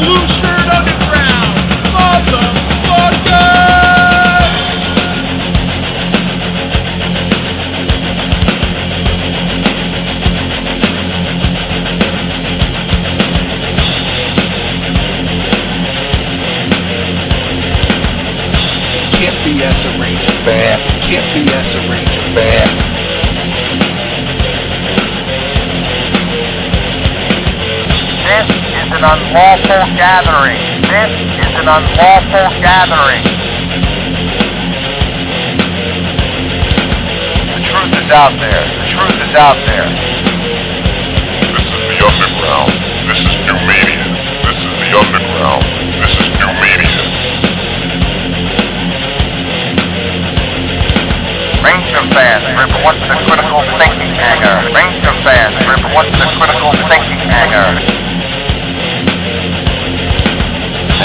Blue Shirt Underground, an unlawful gathering. This is an unlawful gathering. The truth is out there. The truth is out there. This is the underground. This is new media. This is the underground. This is new media. Ranger fans, report the critical thinking hangar. Ranger fans, report the critical thinking hangar.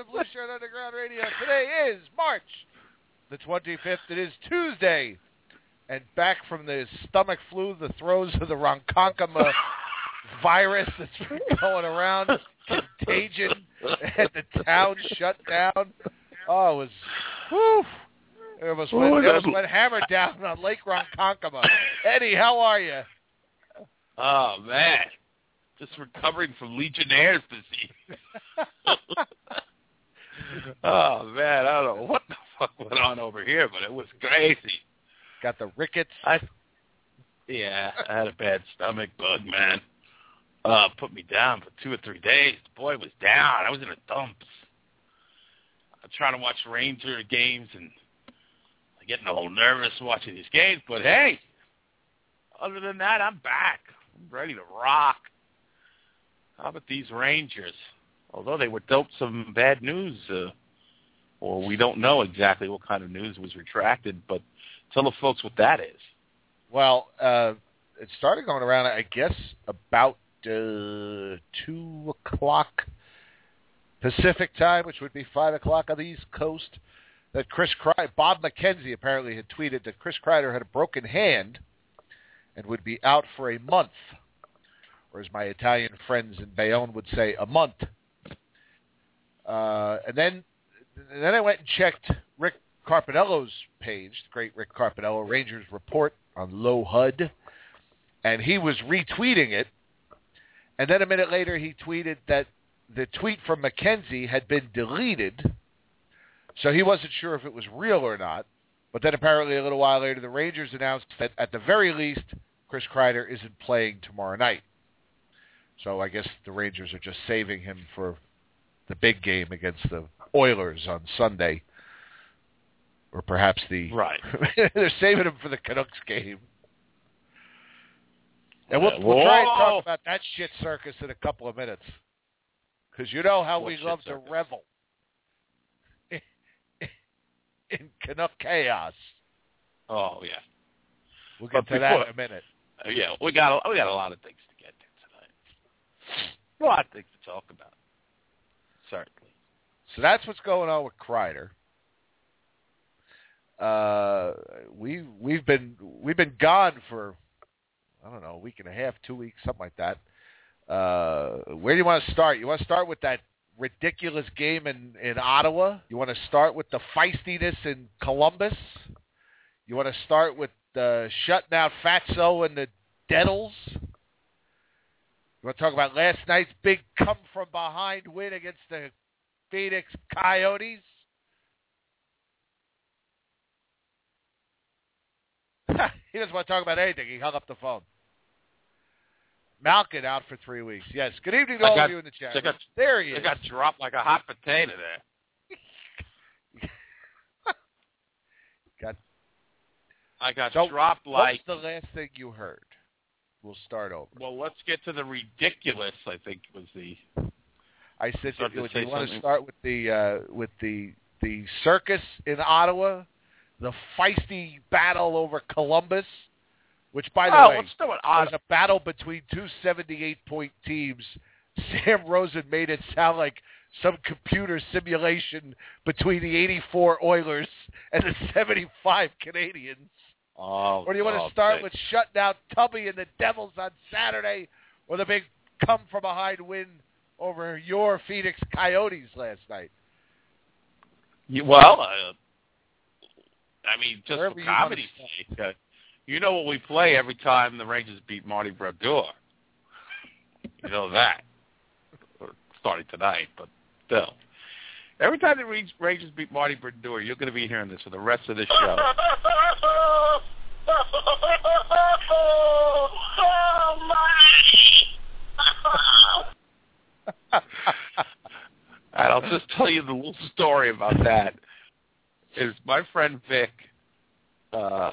evening and to Blue Shirt Underground Radio. Today is March the 25th. It is Tuesday. And back from the stomach flu, the throes of the Ronkonkoma virus that's been going around, contagion, and the town shut down. Oh, it was, whew. It almost oh, went, Oh, it almost went hammer down on Lake Ronkonkoma. Eddie, how are you? Oh man, just recovering from Legionnaire's disease. oh man, I don't know what the fuck went on over here, but it was crazy. Got the rickets. I yeah, I had a bad stomach bug, man. Uh, put me down for two or three days. The boy was down. I was in the dumps. I'm trying to watch Ranger games and I'm getting a little nervous watching these games. But hey, other than that, I'm back. I'm ready to rock. How about these Rangers? Although they were dealt some bad news, uh, or we don't know exactly what kind of news was retracted, but tell the folks what that is. Well, uh, it started going around, I guess, about uh, 2 o'clock Pacific time, which would be 5 o'clock on the East Coast, that Chris Kreider, Bob McKenzie apparently had tweeted that Chris Kreider had a broken hand and would be out for a month, or as my Italian friends in Bayonne would say, a month. Uh, and then, and then I went and checked Rick Carpiniello's page, the great Rick Carpiniello, Rangers Report on LoHud, and he was retweeting it. And then a minute later, he tweeted that the tweet from McKenzie had been deleted, so he wasn't sure if it was real or not. But then apparently a little while later, the Rangers announced that at the very least, Chris Kreider isn't playing tomorrow night. So I guess the Rangers are just saving him for the big game against the Oilers on Sunday, or perhaps the Right. they're saving him for the Canucks game. And we'll, Uh, we'll try and talk about that shit circus in a couple of minutes, because you know how What we love circus? to revel in Canuck chaos. Oh yeah, We'll get But to that in a minute. Uh, yeah. We got a, we got a lot of things to get to tonight. A lot of things to talk about. Certainly. So that's what's going on with Kreider. Uh, we we've been we've been gone for I don't know a week and a half, two weeks, something like that. Uh, where do you want to start? You want to start with that ridiculous game in, in Ottawa? You want to start with the feistiness in Columbus? You want to start with the shutting out Fatso and the Devils? You want to talk about last night's big come from behind win against the Phoenix Coyotes? he doesn't want to talk about anything. He hung up the phone. Malkin out for three weeks. Yes. Good evening to I all got- of you in the chat. I got- there he I is. got dropped like a hot potato there. Got- I got So, dropped like. What's the last thing you heard? We'll start over. Well, let's get to the ridiculous. I think was the. I said, Start to do say you want to start with the uh, with the the circus in Ottawa, the feisty battle over Columbus, which by the oh, way let's do it. was a battle between two seventy-eight point teams. Sam Rosen made it sound like some computer simulation between the 84 Oilers and the 75 Canadiens. Oh, Or do you want oh, to start big. with shutting out Tubby and the Devils on Saturday, or the big come from behind win over your Phoenix Coyotes last night? You- well, uh, I mean, just Wherever for you comedy's sake, uh, you know what we play every time the Rangers beat Marty Brodeur. You know that. Starting tonight, but still. Every time the Rangers beat Marty Brodeur, you're going to be hearing this for the rest of the show. And I'll just tell you the little story about that. Is my friend Vic, uh, I,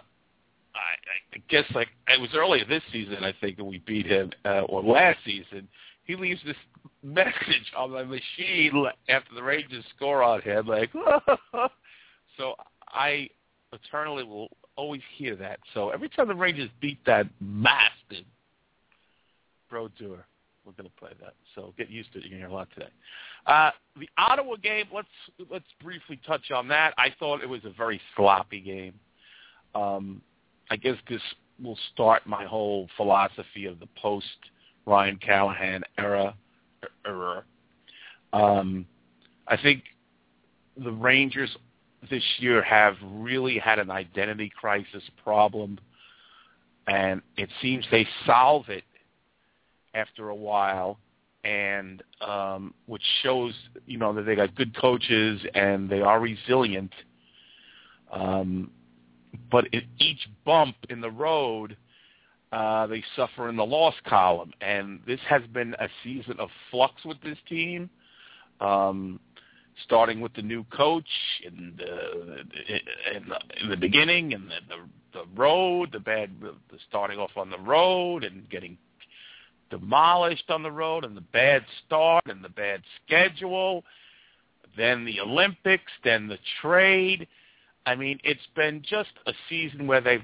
I guess like it was earlier this season, I think, that we beat him, uh, or last season. He leaves this message on my machine after the Rangers score on him, like. so I eternally will always hear that. So every time the Rangers beat that massive Brodeur, we're going to play that. So get used to it. You're going to hear a lot today. Uh, the Ottawa game, let's let's briefly touch on that. I thought it was a very sloppy game. Um, I guess this will start my whole philosophy of the post Ryan Callahan era. era. Um, I think the Rangers this year have really had an identity crisis problem, and it seems they solve it after a while, and um, which shows you know that they got good coaches and they are resilient. Um, but at each bump in the road, uh, they suffer in the loss column, and this has been a season of flux with this team. Um, starting with the new coach and in the, in the beginning and the, the the road, the bad the starting off on the road and getting demolished on the road and the bad start and the bad schedule, then the Olympics, then the trade. I mean, it's been just a season where they've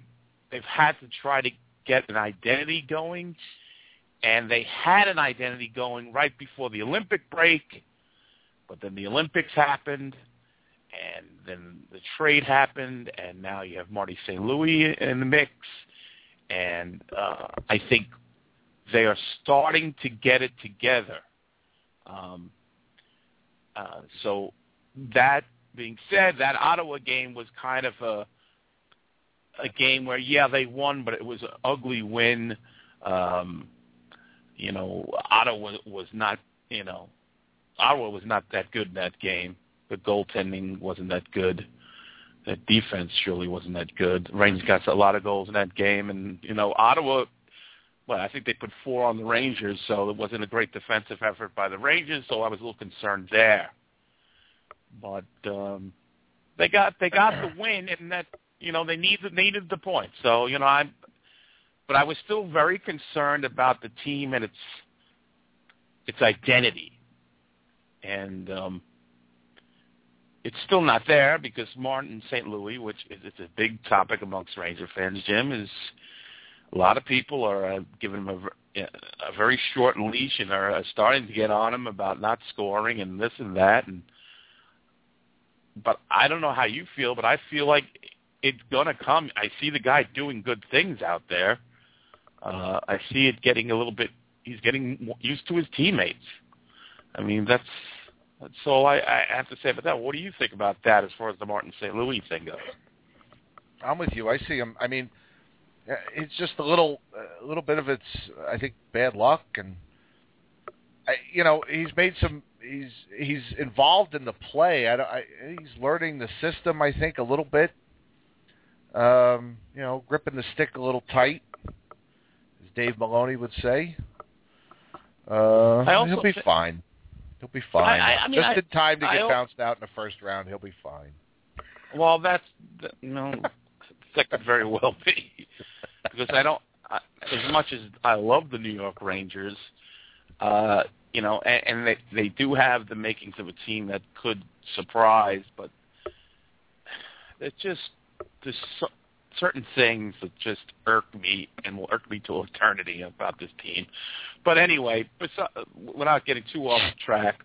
they've had to try to get an identity going, and they had an identity going right before the Olympic break, but then the Olympics happened, and then the trade happened, and now you have Marty St. Louis in the mix, and uh, I think they are starting to get it together. Um, uh, so that being said, that Ottawa game was kind of a a game where yeah they won, but it was an ugly win. Um, you know, Ottawa was, was not you know Ottawa was not that good in that game. The goaltending wasn't that good. The defense surely wasn't that good. Rangers got a lot of goals in that game, and you know Ottawa. Well, I think they put four on the Rangers, so it wasn't a great defensive effort by the Rangers. So I was a little concerned there. But um, they got they got the win, and that you know they needed needed the point. So you know I'm, but I was still very concerned about the team and its its identity, and um, it's still not there because Martin St. Louis, which is it's a big topic amongst Ranger fans, Jim is a lot of people are uh, giving him a, a very short leash and are uh, starting to get on him about not scoring and this and that and but I don't know how you feel, but I feel like it's gonna come. I see the guy doing good things out there. Uh, I see it getting a little bit. He's getting used to his teammates. I mean, that's All I, I have to say about that. What do you think about that as far as the Martin St. Louis thing goes? I'm with you. I see him. I mean, it's just a little, a little bit of it's, I think, bad luck, and I, you know, he's made some. He's he's involved in the play. I, I he's learning the system. I think a little bit. Um, you know, gripping the stick a little tight, as Dave Maloney would say. Uh, I also he'll be thi- fine. He'll be fine. I- I mean, Just I- in time to get bounced out in the first round, he'll be fine. Well, that's that- you know that could very well be because I don't. I, as much as I love the New York Rangers, uh, you know, and, and they they do have the makings of a team that could surprise, but it's just there's so, certain things that just irk me and will irk me to eternity about this team. But anyway, without getting too off track,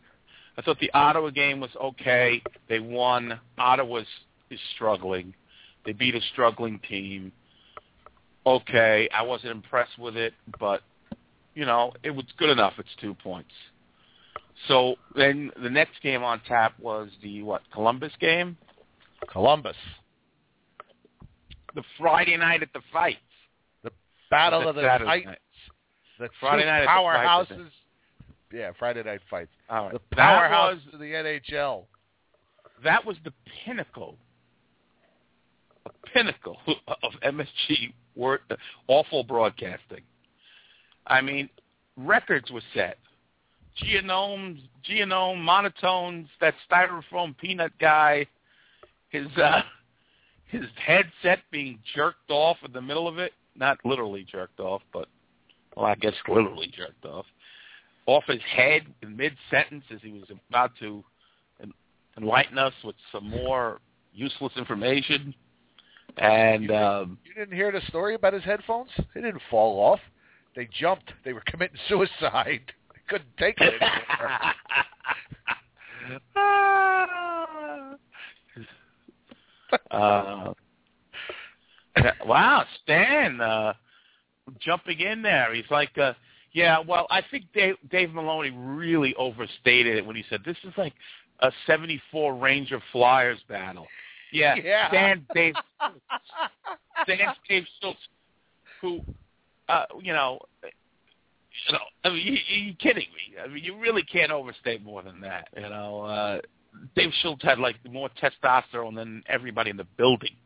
I thought the Ottawa game was okay. They won. Ottawa's is struggling. They beat a struggling team. Okay, I wasn't impressed with it, but you know it was good enough. It's two points. So then the next game on tap was the what Columbus game, Columbus, the Friday night at the fights. The Battle Was of the Saturday Titans. The Friday night at the powerhouses. Yeah, Friday night fights. All right. The powerhouse was- of the NHL. that was the pinnacle, a pinnacle of MSG word, awful broadcasting. I mean, records were set. Geonomes, genome, monotones, that styrofoam peanut guy, his uh, his headset being jerked off in the middle of it. Not literally jerked off, but well, I guess literally jerked off. Off his head in mid sentence as he was about to enlighten us with some more useless information. And um, You didn't hear the story about his headphones? They didn't fall off. They jumped. They were committing suicide. They couldn't take it anymore. uh, wow, Stan uh, jumping in there. He's like, uh, yeah, well, I think Dave, Dave Maloney really overstated it when he said this is like a 74 Ranger Flyers battle. Yeah, Yeah. Stan Dave, Stan Dave Schultz, who, uh, you know, you know, I mean, you, you're kidding me? I mean, you really can't overstate more than that. You know, uh, Dave Schultz had like more testosterone than everybody in the building.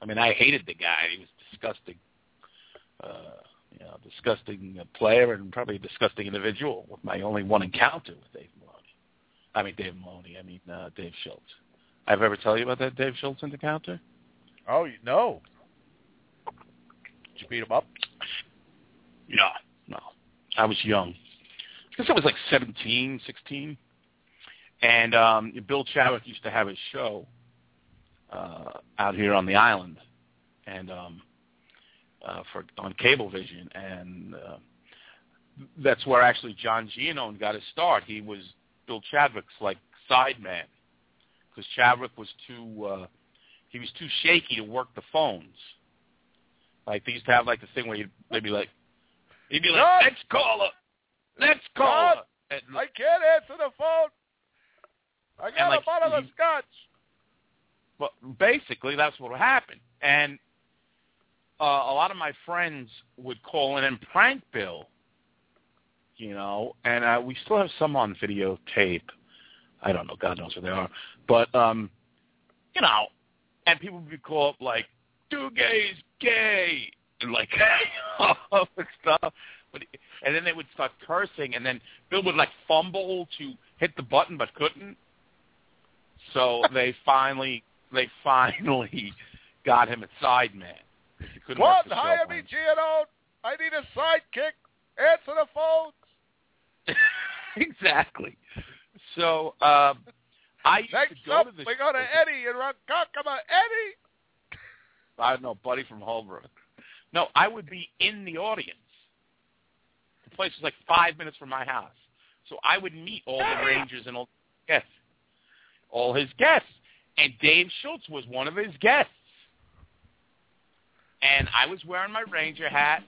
I mean, I hated the guy. He was disgusting. Uh, you know, disgusting player and probably a disgusting individual. With my only one encounter with Dave Maloney. I mean, Dave Maloney. I mean, uh, Dave Schultz. I've ever tell you about that Dave Schultz encounter? oh, no. Did you beat him up? No, no. I was young. I guess I was like 17, 16. And um, Bill Chadwick used to have his show uh, out here on the island, and um, uh, for on Cablevision, and uh, that's where actually John Giannone got his start. He was Bill Chadwick's like side man because Chadwick was too uh, he was too shaky to work the phones. Like they used to have like the thing where you they'd be like he'd be like John! next caller, next caller. And, I can't answer the phone. I got like, a bottle of scotch. but basically that's what happened. And uh, a lot of my friends would call in and prank Bill, you know, and uh, we still have some on videotape. I don't know, God knows where they are, but um, you know, and people would call up like, "Do gays gay," and like all this stuff. But and then they would start cursing, and then Bill would like fumble to hit the button but couldn't. So they finally they finally got him a side man. He couldn't work One, the show hire me. Giannone. I need a sidekick. Answer the phone. exactly. So um, I used Next to go up, to the we go to. Eddie in Ronkonkoma. Eddie. I don't know, buddy from Holbrook. No, I would be in the audience. The place was like five minutes from my house. So I would meet all the Rangers and all guests. All his guests. And Dave Schultz was one of his guests. And I was wearing my Ranger hat.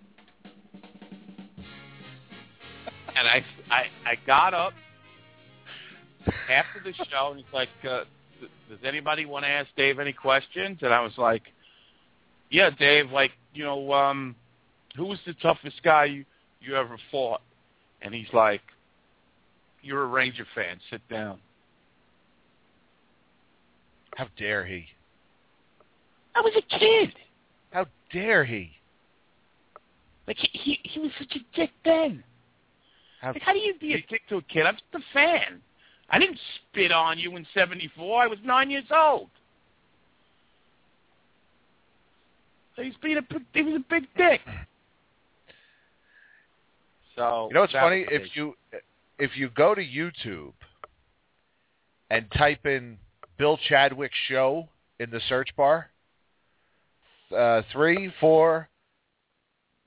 And I I, I got up after the show, and he's like, uh, "Does anybody want to ask Dave any questions?" And I was like, "Yeah, Dave. Like, you know, um, who was the toughest guy you you ever fought?" And he's like, "You're a Ranger fan. Sit down." How dare he? I was a kid. How dare he? Like he he, he was such a dick then. How, Like, how do you be a dick to a kid? I'm just a fan. I didn't spit on you in '74. I was nine years old. So he's being a he was a big dick. So You know what's funny? was If you if you go to YouTube and type in Bill Chadwick show in the search bar, uh, three, four,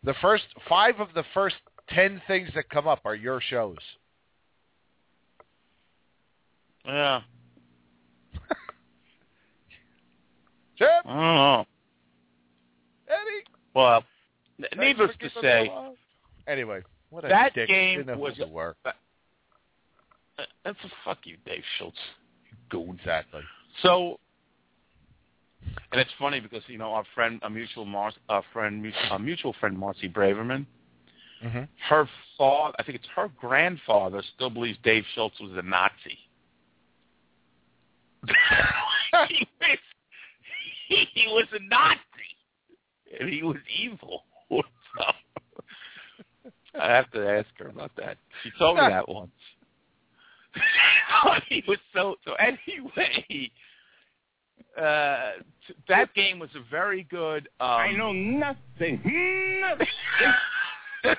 the first five of the first ten things that come up are your shows. yeah. Chip, I don't know. Eddie. Well, thanks needless to say. Anyway, what a that game who was you were. uh, that's a fuck you, Dave Schultz. Exactly. So, and it's funny because you know our friend, a mutual Mar- our friend, mutual, a mutual friend, Marcy Braverman. Mm-hmm. Her father, I think it's her grandfather, still believes Dave Schultz was a Nazi. he, was, he was a Nazi, and he was evil. I have to ask her about that. She told me that once. He was so so. Anyway, uh, t- that game was a very good. Um, I know nothing. Nothing.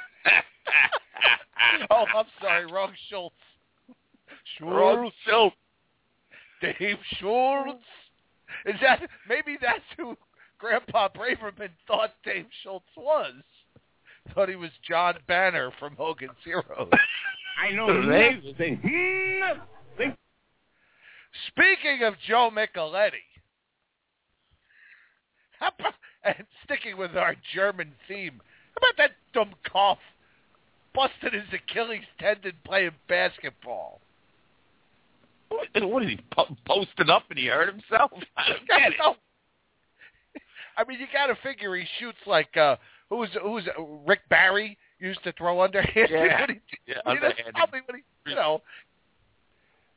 oh, I'm sorry, wrong Schultz. Ron Schultz. Schultz. Dave Schultz. Is that maybe that's who Grandpa Braverman thought Dave Schultz was? Thought he was John Banner from Hogan's Heroes. I know nothing. Nothing. Speaking of Joe Micheletti, how about, and sticking with our German theme, how about that dumb cough busted his Achilles tendon playing basketball? What, what did he po- posted up and he hurt himself? I don't get it. No. I mean, you got to figure he shoots like uh, who's who's Rick Barry used to throw underhand. Yeah. He- Yeah, I underhanded. probably what he, you know,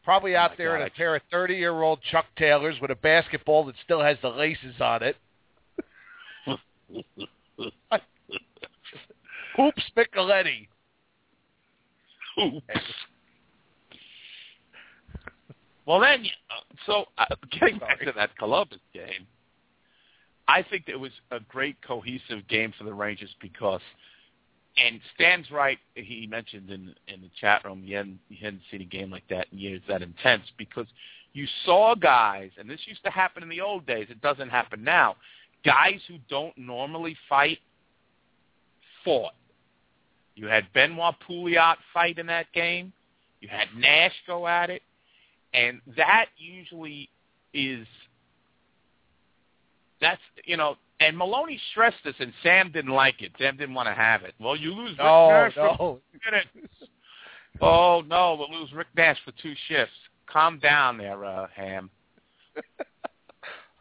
probably out my there in a pair of thirty-year-old Chuck Taylors with a basketball that still has the laces on it. Oops, Micheletti. Oops. Well, then, so uh, getting back to that Columbus game, I think it was a great cohesive game for the Rangers because, and Stan's right. He mentioned in in the chat room he hadn't he hadn't seen a game like that in years that intense because you saw guys, and this used to happen in the old days. It doesn't happen now. Guys who don't normally fight fought. You had Benoit Pouliot fight in that game. You had Nash go at it. And that usually is that's you know and Maloney stressed this and Sam didn't like it. Sam didn't want to have it. Well you lose Rick No, Nash for no. two minutes. Oh no, we'll lose Rick Nash for two shifts. Calm down there, uh, Ham.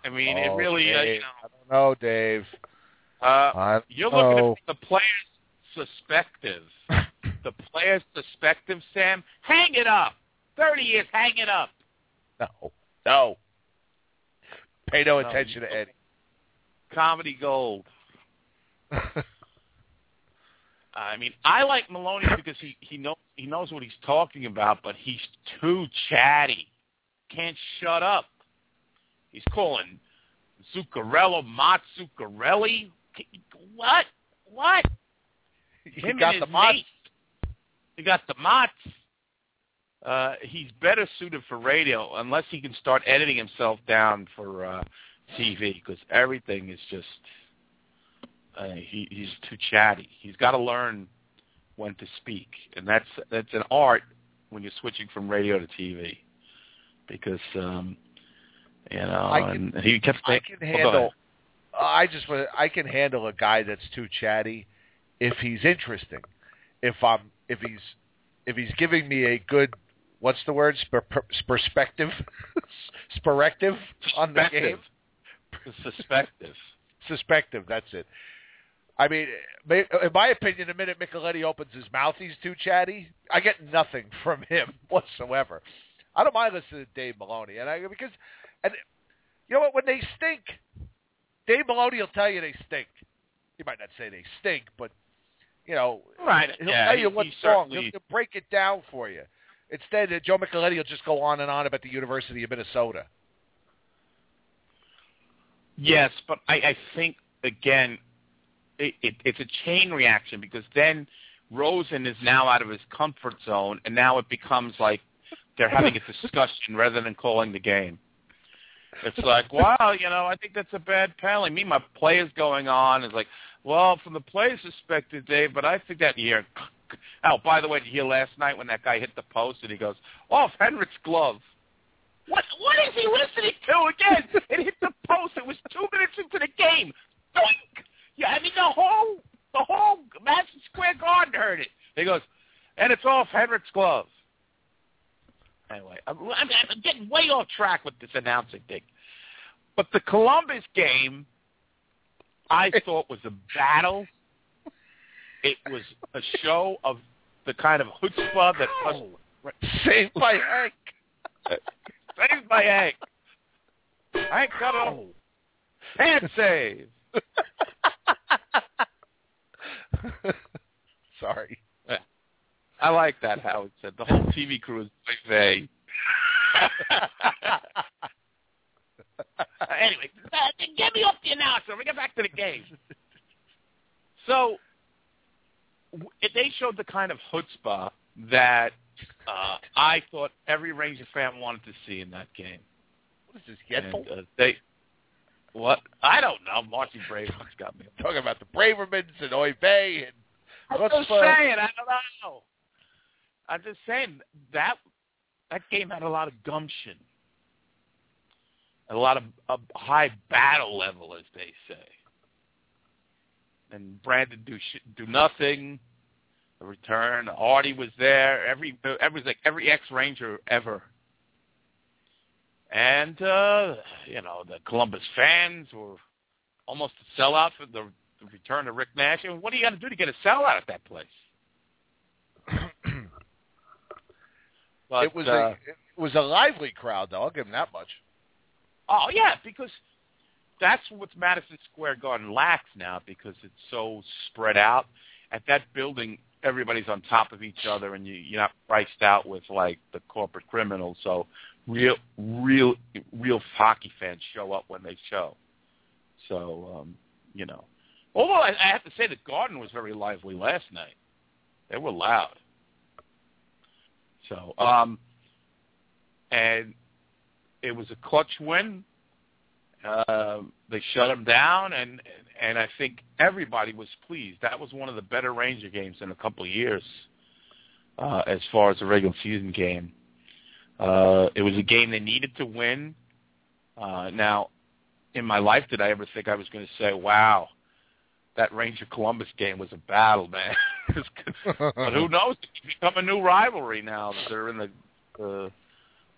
I mean, it Oh, really, uh, you Dave. know, I don't know, Dave. uh, don't you're looking know. at the players' suspective. the players' suspective, Sam. Hang it up. Thirty years, hang it up. No, no. Pay no No, attention to Eddie. Comedy gold. I mean, I like Maloney because he he knows he knows what he's talking about, but he's too chatty. Can't shut up. He's calling Zuccarello Mott What? What? Him got the mod. mates. Got the Motts. Uh, he's better suited for radio unless he can start editing himself down for uh, TV because everything is just uh, he, he's too chatty. He's got to learn when to speak, and that's that's an art when you're switching from radio to TV because um, you know. I can- and he kept I saying, can Oh, handle. I just I can handle a guy that's too chatty if he's interesting. If I'm if he's if he's giving me a good what's the word? Perspective, perspective on the game. Suspective. Suspective. That's it. I mean, in my opinion, the minute Micheletti opens his mouth, he's too chatty. I get nothing from him whatsoever. I don't mind listening to Dave Maloney, and I because, and you know what? When they stink, Dave Maloney will tell you they stink. He might not say they stink, but you know, right? He'll yeah, tell you he, what's he wrong. certainly- He'll, he'll break it down for you. Instead, uh, Joe Micheletti will just go on and on about the University of Minnesota. Yes, but I, I think again, it, it, it's a chain reaction because then Rosen is now out of his comfort zone, and now it becomes like they're having a discussion rather than calling the game. It's like, wow, you know, I think that's a bad penalty. Me, my play is going on. It's like, well, from the player's perspective, Dave, but I think that year. Oh, by the way, did you hear last night when that guy hit the post and he goes, off Henrik's glove? What what is he listening to again? It hit the post. It was two minutes into the game. Doink! Yeah, I mean the whole the whole Madison Square Garden heard it. He goes, and it's off Henrik's glove. Anyway, I'm, I'm, I'm getting way off track with this announcing thing. But the Columbus game, I thought was a battle. It was a show of the kind of chutzpah that us, saved by Hank. saved by Hank. Hank got a hand save. Sorry. I like that how it said the whole TV crew is vague. anyway, get me off the announcer. Me get back to the game. So w- they showed the kind of chutzpah that uh, I thought every Ranger fan wanted to see in that game. What is this, Yetful? And, uh, they what? I don't know. Marcy Braveheart's got me. Talking about the Bravermans and Oy Bay and I'm what's just the- saying. I don't know. I'm just saying that that game had a lot of gumption, a lot of a high battle level, as they say. And Brandon do sh- do nothing. The return. Artie was there. Every every like every ex Ranger ever. And uh, you know the Columbus fans were almost a sellout for the, the return of Rick Nash. And what do you got to do to get a sellout at that place? But, it was uh, a it was a lively crowd, though. I'll give him that much. Oh yeah, because that's what Madison Square Garden lacks now because it's so spread out. At that building, everybody's on top of each other, and you, you're not priced out with like the corporate criminals. So real, real, real hockey fans show up when they show. So um, you know, although I, I have to say the Garden was very lively last night. They were loud. So um, and it was a clutch win. Uh, they shut them down, and and I think everybody was pleased. That was one of the better Ranger games in a couple of years, uh, as far as a regular season game. Uh, it was a game they needed to win. Uh, now, in my life, did I ever think I was going to say, "Wow, that Ranger Columbus game was a battle, man"? but who knows? It could become a new rivalry now that they're in the the,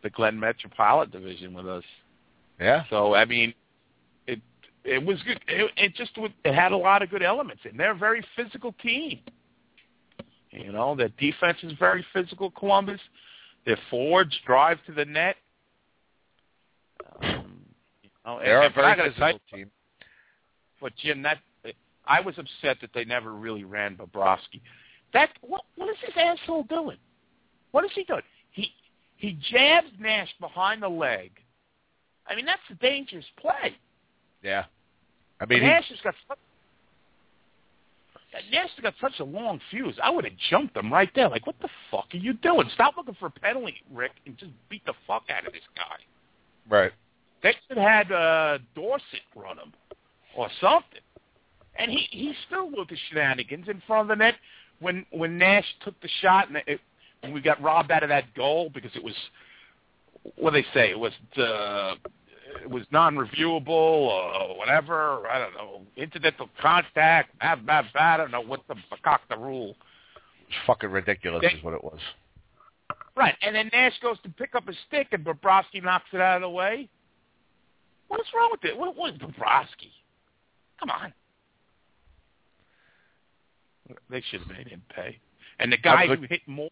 the Glen Metropolitan Division with us. Yeah. So I mean, it was good. It, it just was, it had a lot of good elements, and they're a very physical team. You know, their defense is very physical. Columbus, their forwards drive to the net. Um, you know, They are a and- and I very physical you, team. But Jim, that I was upset that they never really ran Bobrovsky. That what what is this asshole doing? What is he doing? He he jabs Nash behind the leg. I mean, that's a dangerous play. Yeah. I mean, Nash has got such, Nash has got such a long fuse. I would have jumped him right there. Like, what the fuck are you doing? Stop looking for a penalty, Rick, and just beat the fuck out of this guy. right. They should have had uh, Dorsett run him or something. And he he still with the shenanigans in front of the net when when Nash took the shot and it, when we got robbed out of that goal because it was what do they say it was uh, it was non-reviewable or whatever I don't know incidental contact blah, blah, blah, I don't know what the fuck the rule It's Fucking ridiculous They- is what it was. Right, and then Nash goes to pick up a stick, and Bobrovsky knocks it out of the way. What's wrong with it? What was Bobrovsky? Come on. They should have made him pay. And the guy who hit Moore,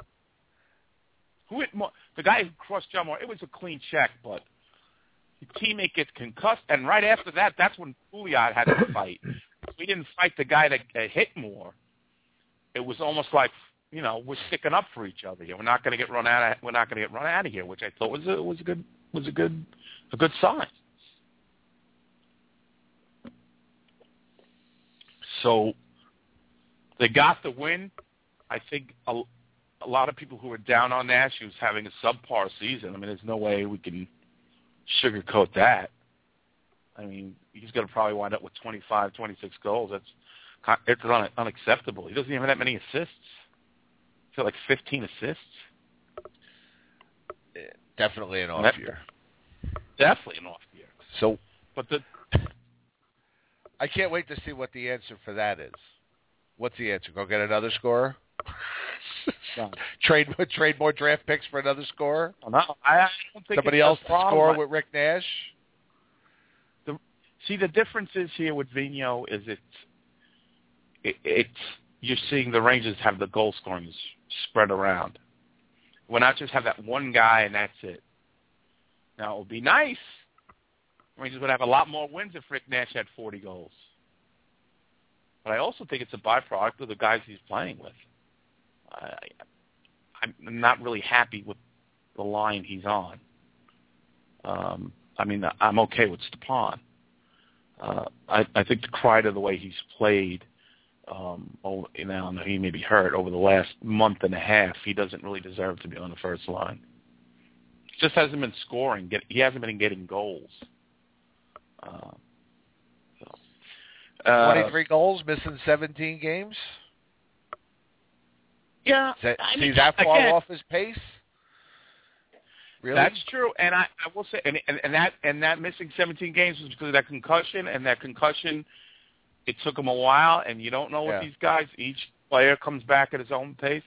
who hit Moore, the guy who crossed John Moore, it was a clean check, but the teammate gets concussed, and right after that, that's when Pouliot had to fight. we didn't fight the guy that, that hit Moore. It was almost like you know we're sticking up for each other here. We're not going to get run out. Of, we're not going to get run out of here, which I thought was a was a good was a good a good sign. So they got the win. I think a, a lot of people who were down on Nash, was having a subpar season. I mean, there's no way we can sugarcoat that. I mean, he's going to probably wind up with 25, 26 goals. That's it's un, unacceptable. He doesn't even have that many assists. He's got like 15 assists. Eh, definitely an off That- year. Definitely an off year. So But the I can't wait to see what the answer for that is. What's the answer? Go get another scorer? Trade trade more draft picks for another scorer? no, I I don't think Somebody else to score with Rick Nash? See, the difference is here with Vino is it's it, it's you're seeing the Rangers have the goal scoring spread around. We're not just have that one guy and that's it. Now it would be nice. Rangers would have a lot more wins if Rick Nash had 40 goals. But I also think it's a byproduct of the guys he's playing with. I, I'm not really happy with the line he's on. Um, I mean, I'm okay with Stepan. Uh, I, I think the Kreider, the way he's played, um, oh, you know, he may be hurt over the last month and a half. He doesn't really deserve to be on the first line. He just hasn't been scoring. Get, he hasn't been getting goals. Uh, so, uh, 23 goals, missing 17 games? Yeah, Is that, I see mean, that far again- off his pace? Really? That's true, and I, I will say, and, and, and that and that missing 17 games was because of that concussion, and that concussion, it took him a while, and you don't know with Yeah. these guys. Each player comes back at his own pace.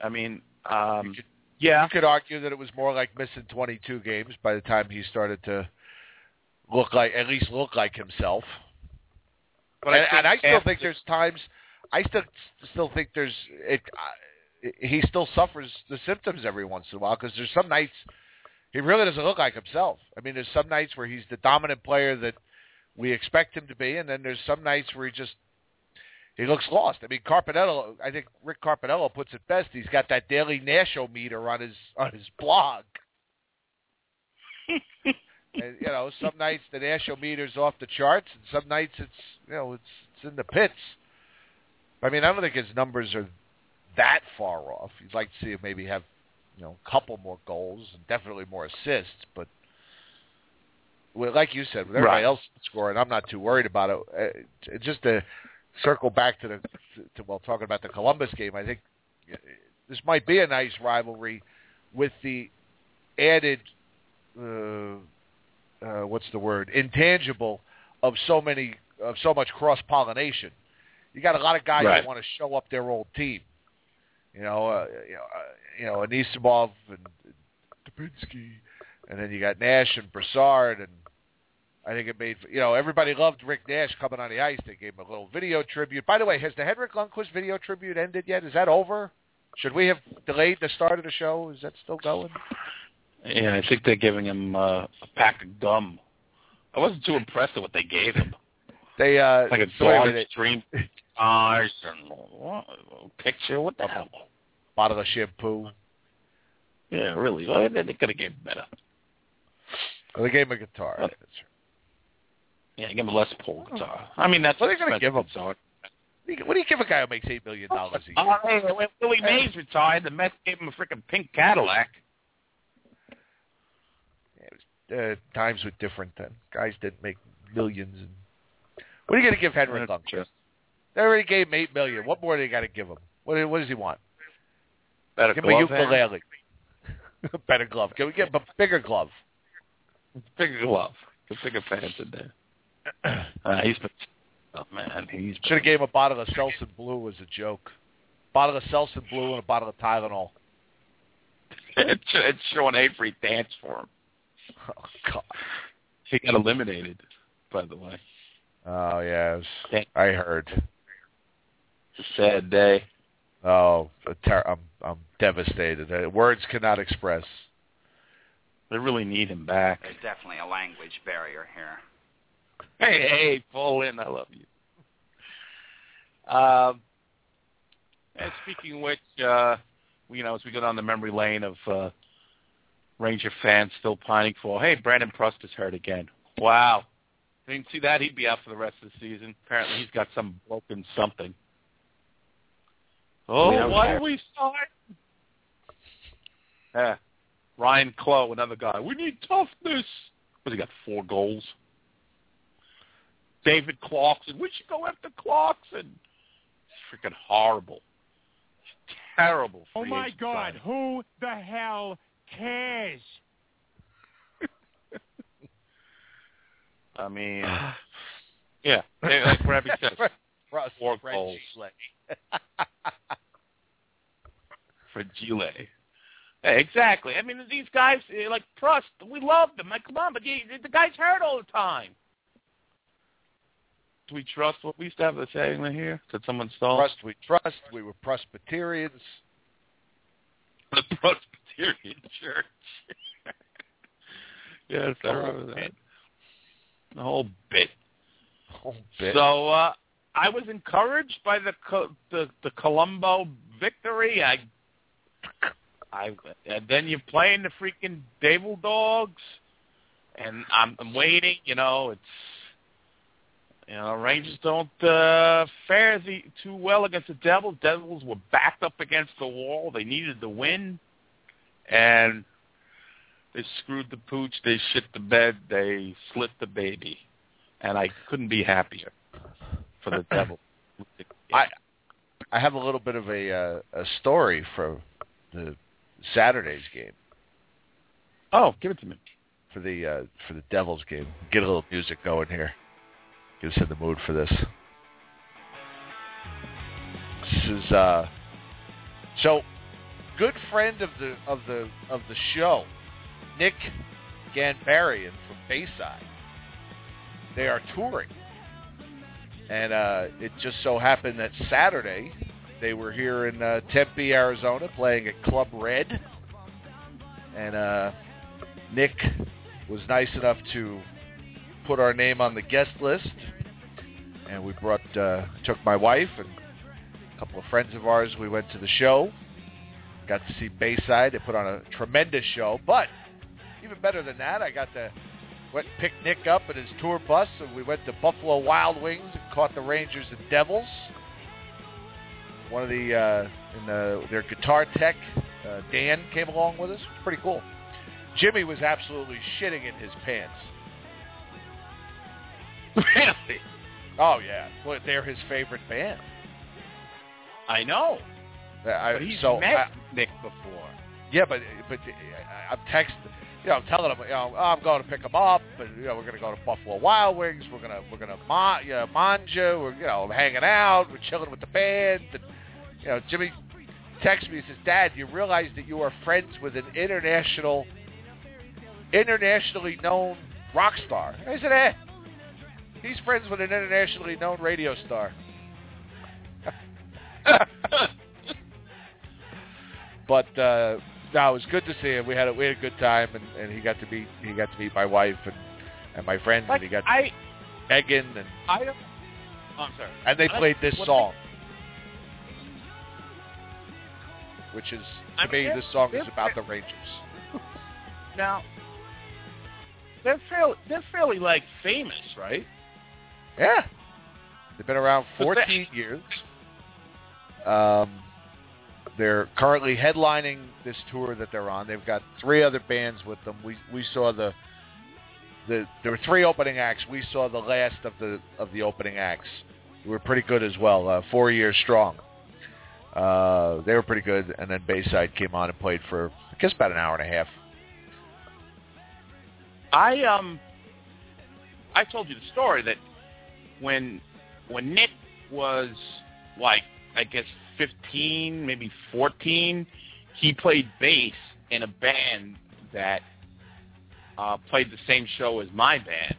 I mean, um, yeah, You could argue that it was more like missing 22 games by the time he started to look like, at least look like himself. But and, I and I still think there's times, I still still think there's it. I- He still suffers the symptoms every once in a while because there's some nights he really doesn't look like himself. I mean, there's some nights where he's the dominant player that we expect him to be, and then there's some nights where he just he looks lost. I mean, Carpiniello, I think Rick Carpiniello puts it best. He's got that daily Nashometer on his on his blog. and, you know, some nights the Nashometer's off the charts, and some nights it's you know it's it's in the pits. I mean, I don't think his numbers are that far off. You'd like to see him maybe have you know a couple more goals and definitely more assists, but. Well, like you said, with everybody Right. else scoring, I'm not too worried about it. Uh, just to circle back to the to well talking about the Columbus game, I think uh, this might be a nice rivalry with the added uh, uh, what's the word intangible of so many of so much cross pollination. You got a lot of guys Right. that want to show up their old team. You know, uh, you know, uh, you know, Anisimov and Dubinsky, and then you got Nash and Brassard, and I think it made you know everybody loved Rick Nash coming on the ice. They gave him a little video tribute. By the way, has the Henrik Lundqvist video tribute ended yet? Is that over? Should we have delayed the start of the show? Is that still going? yeah, I think they're giving him uh, a pack of gum. I wasn't too impressed with what they gave him. They uh, Like a so wait a dog stream eyes and picture. What the hell? bottle of shampoo. Yeah, really. Well, they could have gave him better. Well, they gave him a guitar. What? Yeah, give him a Les Paul guitar. I mean, that's What they're gonna give him? guitar. What do you- what do you give a guy who makes eight million dollars a year? Oh, hey, when Willie Mays retired, the Mets gave him a freaking pink Cadillac. uh, times were different then. Guys didn't make millions. And what are you going to give Henry Lundqvist? They already gave him eight million. What more do they got to give him? What, what does he want? Better Give him a glove ukulele. Better glove. Can we get him a bigger glove? Bigger glove. The bigger pants in there. Uh, he's been, oh man, he's Should have gave him a bottle of Selsun Blue as a joke. Bottle of Selsun Blue and a bottle of Tylenol. it's, Sean Avery danced for him. Oh God. He got eliminated, by the way. Oh yeah, I heard. It's a sad day. Oh, a ter- I'm I'm devastated. Uh, Words cannot express. They really need him back. There's definitely a language barrier here. Hey, hey, fall in. I love you. Um, and speaking of which, uh, you know, as we go down the memory lane of uh, Ranger fans still pining for, hey, Brandon Prust is hurt again. Wow. Didn't see that. He'd be out for the rest of the season. Apparently he's got some broken something. Oh, Yeah, why okay. do we start? Yeah. Ryan Clowe, another guy. We need toughness. What's he got? Four goals. David Clarkson. We should go after Clarkson. It's freaking horrible. It's terrible. Oh my God, signing. who the hell cares? I mean, yeah, they- like Rabbi says, Russ, four Fred goals for Gile. Hey, exactly. I mean, these guys eh, like Prust, we love them. Like, come on, but you, the guy's hurt all the time. Do we trust what we used to have a saying here? Did someone stole? Trust we trust. We were Presbyterians. the Presbyterian Church. yes, I remember that. The whole bit. Whole bit. So uh, I was encouraged by the the the Columbus victory. I I and then you're playing the freaking Devil Dogs, and I'm, I'm waiting. You know, it's you know Rangers don't uh, fare the, too well against the Devils. Devils were backed up against the wall. They needed to win, and they screwed the pooch. They shit the bed. They slit the baby, and I couldn't be happier for the devil. I I have a little bit of a uh, a story for the Saturday's game Oh, give it to me. for the uh, for the Devils game. Get a little music going here. Get us in the mood for this. This is uh so good friend of the of the of the show, Nick Ghanbarian from Bayside. They are touring. And uh, it just so happened that Saturday they were here in uh, Tempe, Arizona, playing at Club Red. And uh, Nick was nice enough to put our name on the guest list. And we brought, uh, took my wife and a couple of friends of ours. We went to the show. Got to see Bayside. They put on a tremendous show. But even better than that, I got to went and picked Nick up in his tour bus, and we went to Buffalo Wild Wings and caught the Rangers and Devils. One of the uh, in the, their guitar tech, uh, Dan, came along with us. Pretty cool. Jimmy was absolutely shitting in his pants. Really? Oh yeah, well, they're his favorite band. I know. I, But he's so met I- Nick before. Yeah, but but I- I'm texting, you know, telling him, you know, oh, I'm going to pick him up, and you know, we're going to go to Buffalo Wild Wings. We're gonna we're gonna ma- you know. We're you know hanging out. We're chilling with the band. And, you know, Jimmy texts me. He says, "Dad, you realize that you are friends with an international, internationally known rock star?" I said, "Eh, he's friends with an internationally known radio star." but uh, no, it was good to see him. We had a we had a good time, and, and he got to meet he got to meet my wife and and my friends, Like and he got I, Megan, and I don't. Oh, I'm sorry. and they I- played this song, which is I to mean, me this song is about the Rangers. Now, they're fairly, they're fairly like famous, right? Yeah, they've been around But they- 14 years. Um, they're currently headlining this tour that they're on. They've got three other bands with them. We we saw the the there were three opening acts. We saw the last of the of the opening acts. They were pretty good as well. Uh, four years strong. Uh, they were pretty good, and then Bayside came on and played for I guess about an hour and a half. I um, I told you the story that when when Nick was like I guess 15, maybe 14, he played bass in a band that uh, played the same show as my band.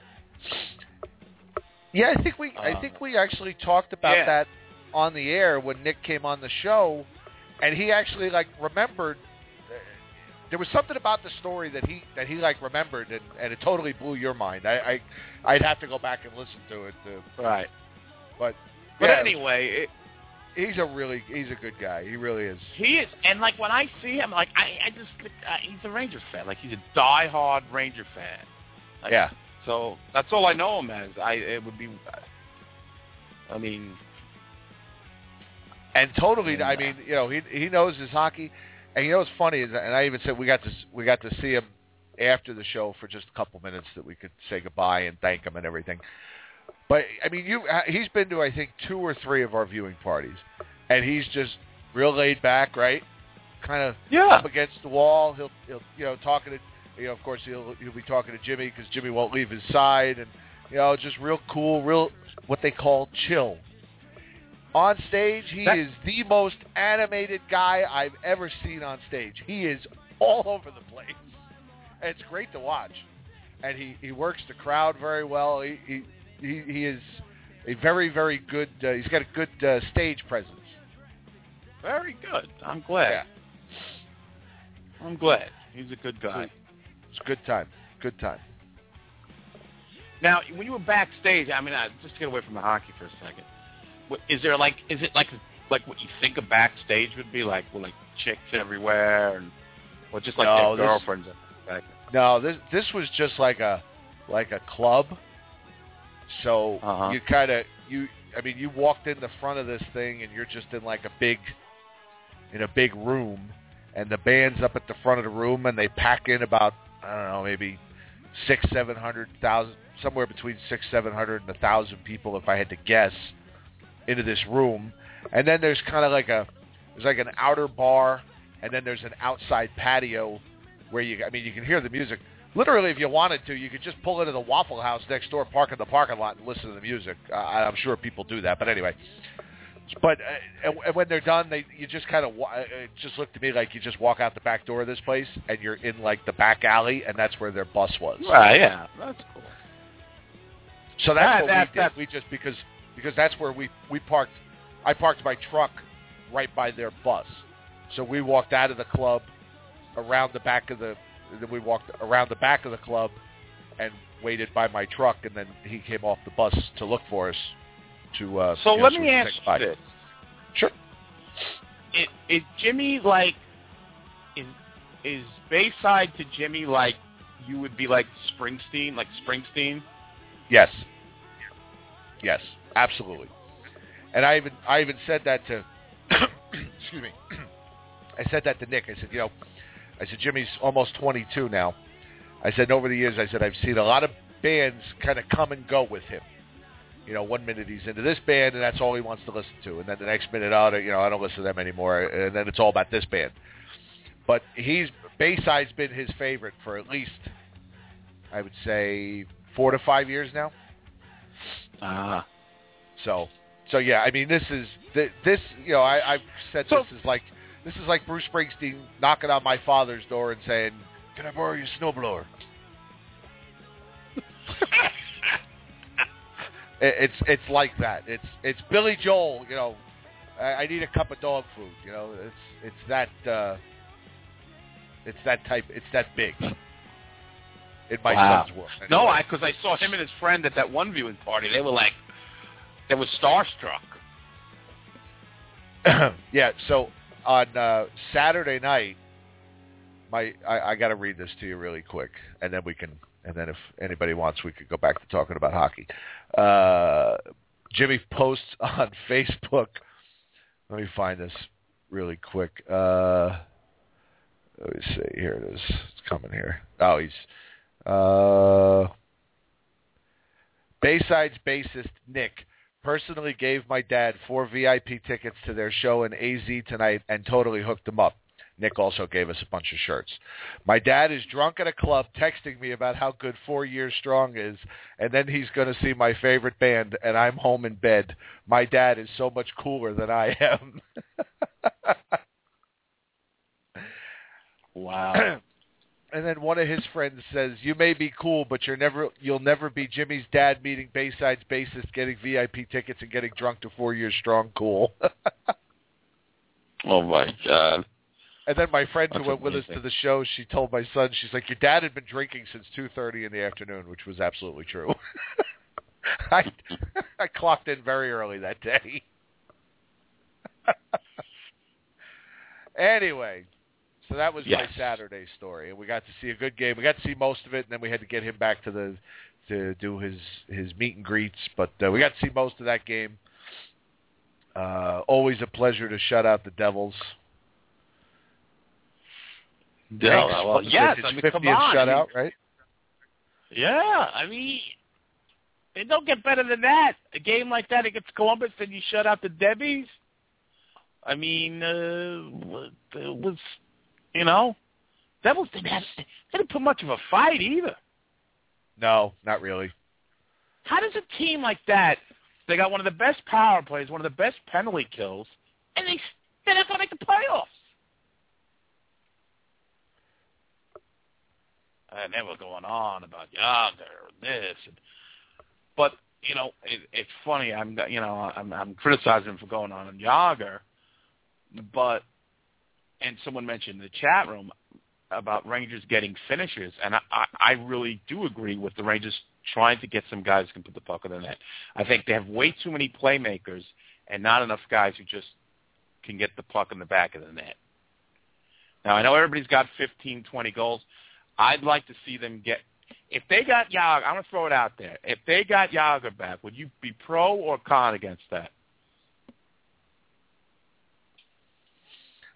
Yeah, I think we I Uh, think we actually talked about yeah. that on the air when Nick came on the show, and he actually like remembered. uh, There was something about the story that he that he like remembered, and, and it totally blew your mind. I, I I'd have to go back and listen to it. To, Right. but But yeah, anyway, it, he's a really he's a good guy. He really is. he is, and like when I see him, like I, I just uh, he's a Rangers fan. Like he's a diehard Ranger fan. Like, Yeah. So that's all I know him as. I it would be. I mean, and totally. I mean, you know, he he knows his hockey, and you know what's funny is, and I even said we got to we got to see him after the show for just a couple minutes that we could say goodbye and thank him and everything. But I mean, you uh, he's been to I think two or three of our viewing parties, and he's just real laid back, right? Kind of Yeah. up against the wall. He'll he'll you know talking to you know of course he'll he'll be talking to Jimmy because Jimmy won't leave his side, and you know just real cool, real what they call chill. On stage, he That- is the most animated guy I've ever seen on stage. He is all over the place. And it's great to watch. And he, he works the crowd very well. He he, he, he is a very, very good, uh, he's got a good uh, stage presence. very good. I'm glad. I'm glad. He's a good guy. It's a good time. Good time. Now, when you were backstage, I mean, uh, just to get away from the hockey for a second. What, is there like, is it like, like what you think a backstage would be like, with like chicks everywhere, and or just like No, their this- girlfriends? Like, No, this this was just like a like a club. So Uh-huh. you kind of you I mean you walked in the front of this thing and you're just in like a big in a big room and the band's up at the front of the room and they pack in about I don't know maybe six seven hundred thousand somewhere between six seven hundred and a thousand people if I had to guess into this room and then there's kind of like a there's like an outer bar and then there's an outside patio where you I mean you can hear the music. Literally, if you wanted to, you could just pull into the Waffle House next door, park in the parking lot, and listen to the music. Uh, I'm sure people do that, but anyway. But uh, and, and when they're done, they you just kind of wa- uh, it just looked to me like you just walk out the back door of this place, and you're in like the back alley, and that's where their bus was. right, yeah, that's cool. So that's That- what that- we did. that's- We just because because that's where we we parked. I parked my truck right by their bus, so we walked out of the club around the back of the. Then we walked around the back of the club and waited by my truck, and then he came off the bus to look for us. To uh, So know, let so me ask you this: Sure. is, is Jimmy like is is Bayside to Jimmy like you would be like Springsteen, like Springsteen? Yes. Yes, absolutely. And I even I even said that to excuse me. I said that to Nick. I said, you know, I said Jimmy's almost 22 now. I said over the years, I said I've seen a lot of bands kind of come and go with him. You know, one minute he's into this band and that's all he wants to listen to, and then the next minute, oh, you know, I don't listen to them anymore, and then it's all about this band. But he's Bayside's been his favorite for at least, I would say, four to five years now. Ah. So, so yeah, I mean, this is this. You know, I, I've said So- this is like this is like Bruce Springsteen knocking on my father's door and saying, "Can I borrow your snowblower?" It's it's like that. It's it's Billy Joel. You know, I, I need a cup of dog food. You know, it's it's that uh, it's that type. It's that big. In my Wow. son's world. No, I because I saw him and his friend at that one viewing party. They were like, they were starstruck. yeah. So on uh, Saturday night, my I, I got to read this to you really quick, and then we can, and then if anybody wants, we could go back to talking about hockey. Uh, Jimmy posts on Facebook. Let me find this really quick. Uh, let me see. Here it is. It's coming here. Oh, he's uh, Bayside's bassist Nick personally gave my dad four VIP tickets to their show in AZ tonight and totally hooked him up. Nick also gave us a bunch of shirts. My dad is drunk at a club texting me about how good Four Years Strong is, and then he's going to see my favorite band, and I'm home in bed. My dad is so much cooler than I am. Wow. and then one of his friends says, "You may be cool, but you're never you'll never be Jimmy's dad meeting Bayside's bassist, getting VIP tickets, and getting drunk to four years strong. Cool." oh my god. And then my friend That's who went with us to the show, she told my son, she's like, "Your dad had been drinking since two thirty in the afternoon," which was absolutely true. I I clocked in very early that day. anyway, so that was Yes. my Saturday story, and we got to see a good game. We got to see most of it, and then we had to get him back to the to do his his meet and greets. But uh, we got to see most of that game. Uh, always a pleasure to shut out the Devils. Yeah, well, yes, I mean, 50th come on. shutout, right? Yeah, I mean, it don't get better than that. A game like that against Columbus, and you shut out the Debbies. I mean, uh, it was, you know, Devils didn't have, they didn't put much of a fight either. No, not really. How does a team like that? They got one of the best power plays, one of the best penalty kills, and they they're not going to make the playoffs. And they were going on about Jagr and this, and, but you know, it, it's funny. I'm you know I'm I'm criticizing him for going on in Jagr, but and someone mentioned in the chat room about Rangers getting finishers, and I, I, really do agree with the Rangers trying to get some guys who can put the puck in the net. I think they have way too many playmakers and not enough guys who just can get the puck in the back of the net. Now, I know everybody's got 15, 20 goals. I'd like to see them get – if they got Jagr, I'm going to throw it out there. If they got Jagr back, would you be pro or con against that?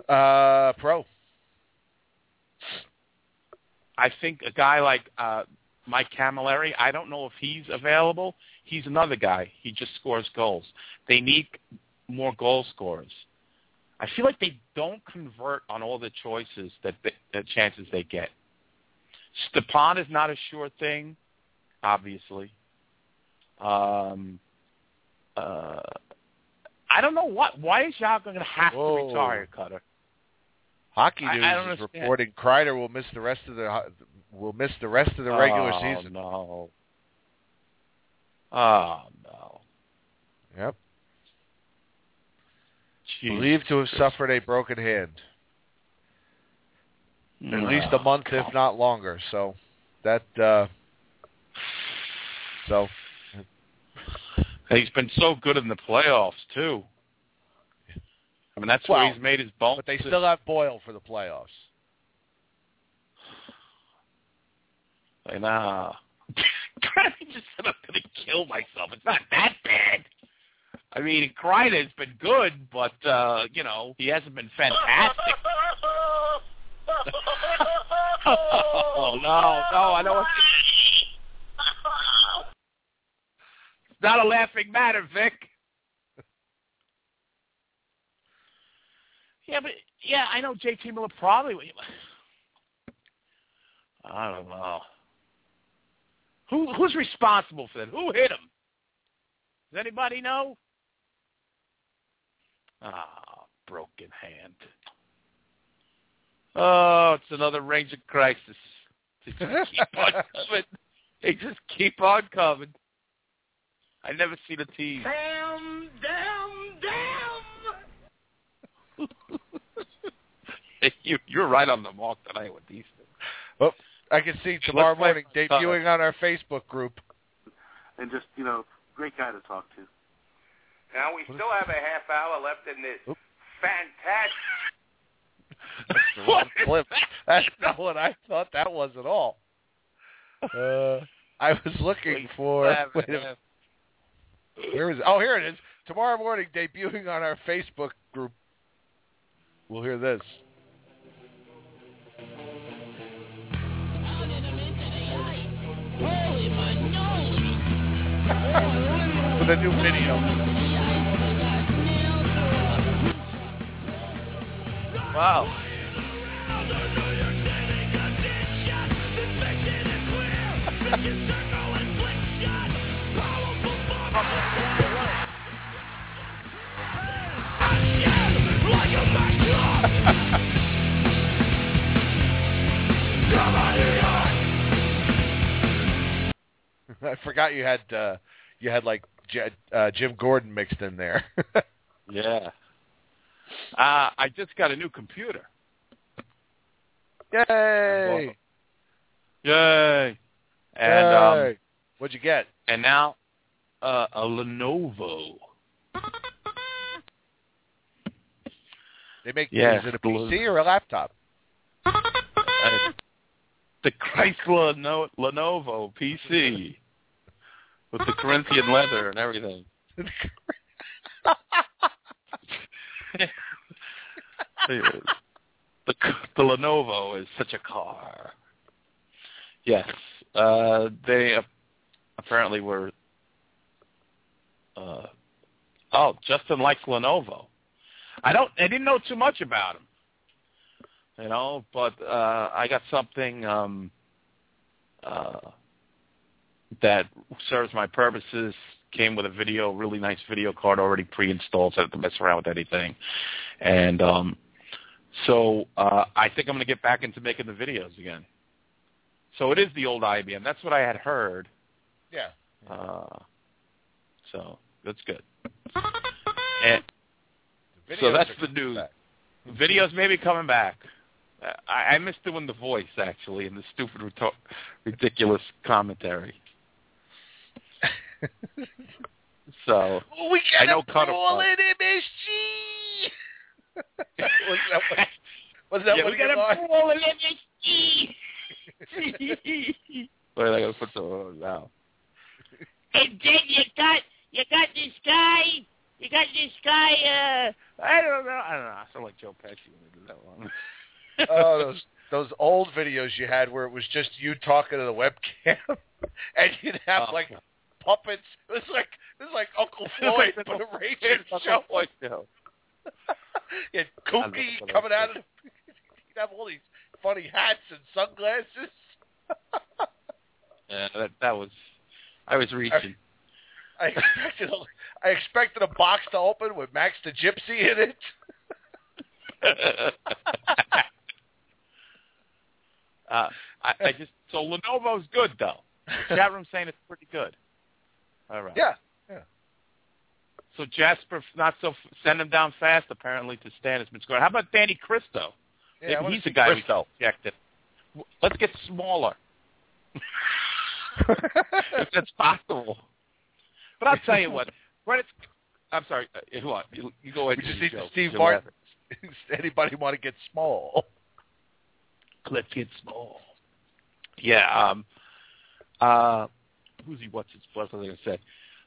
Uh, pro. I think a guy like uh, Mike Cammalleri, I don't know if he's available. He's another guy. He just scores goals. They need more goal scorers. I feel like they don't convert on all the choices that the chances they get. Stepan is not a sure thing, obviously. Um, uh, I don't know what. Why is Jacques going to have Whoa. to retire, Cutter? Hockey News I don't is understand. reporting Kreider will miss the rest of the will miss the rest of the regular season. oh, season. No. Oh no. Yep. Jeez. Believed to have suffered a broken hand. At least a month, if not longer. So that uh so He's been so good in the playoffs too. I mean, that's Well, where he's made his bones. but they still have Boyle for the playoffs. And uh, I just said I'm going to kill myself. It's not that bad. I mean, Kreider's been good, but uh, you know he hasn't been fantastic. oh no, no, I don't. It's not a laughing matter, Vic. Yeah, but yeah, I know JT Miller probably. I don't know. Who who's responsible for that? Who hit him? Does anybody know? Ah, broken hand. Oh, it's another Ranger crisis. They just keep on coming. They just keep on coming. I never see the team. Damn, damn, damn. you, you're right on the mark tonight with these things. Oh, I can see tomorrow Let's morning debuting on our Facebook group. and just you know, great guy to talk to. Now we still have a half hour left in this fantastic. That's the wrong clip. That's not what I thought that was at all. Uh, I was looking for. Wait a minute. Where is it? Oh, here it is. Tomorrow morning, debuting on our Facebook group. We'll hear this. With a new video. Wow. I forgot you had uh, you had like J- uh, Jim Gordon mixed in there. yeah. Uh, I just got a new computer. Yay! Yay! And Yay. Um, what'd you get? And now uh, a Lenovo. They make yeah, is it a PC or a laptop? Uh, the Chrysler no- Lenovo PC with the Corinthian leather and everything. the, the Lenovo is such a car. Yes, uh, they uh, apparently were. Uh, oh, Justin likes Lenovo. I don't. I didn't know too much about him. You know, but uh, I got something um, uh, that serves my purposes. Came with a video, really nice video card already pre-installed, so I don't have to mess around with anything. And um, so uh, I think I'm going to get back into making the videos again. So it is the old IBM. That's what I had heard. Yeah. Uh, so that's good. And so that's the news. Videos maybe coming back. Uh, I, I miss doing the voice actually and the stupid, reto- ridiculous commentary. so We got I know a Cutter brawl Butt. in MSG. was that what? Was that yeah, what we got thought? a brawl in MSG. Wait, I gotta put the oh, now. And then you got you got this guy. You got this guy. Uh, I don't know. I don't know. I sound like Joe Pesci when I did that one. oh, those those old videos you had where it was just you talking to the webcam, and you'd have Oh, like puppets. It was like it was like Uncle Floyd, like but a Uncle show. Floyd show. you had I Kooky coming out of. The, you'd have all these funny hats and sunglasses. Yeah, that that was. I was reaching. I expected a, I expected a box to open with Max the Gypsy in it. Uh, I, I just so Lenovo's good though. Chat room saying it's pretty good. All right. Yeah, yeah. So Jasper not so send him down fast apparently to Stan has been scoring. How about Danny Kristo? Yeah, Maybe he's the guy Kristo. we it. Let's get smaller. if that's possible. But I'll tell you what. When it's, I'm sorry. Uh, what? You, you go ahead. We just need Steve Martin. Evans. Anybody want to get small? Let's get small. Yeah. Um. Uh. Who's he? What's his? The thing I said?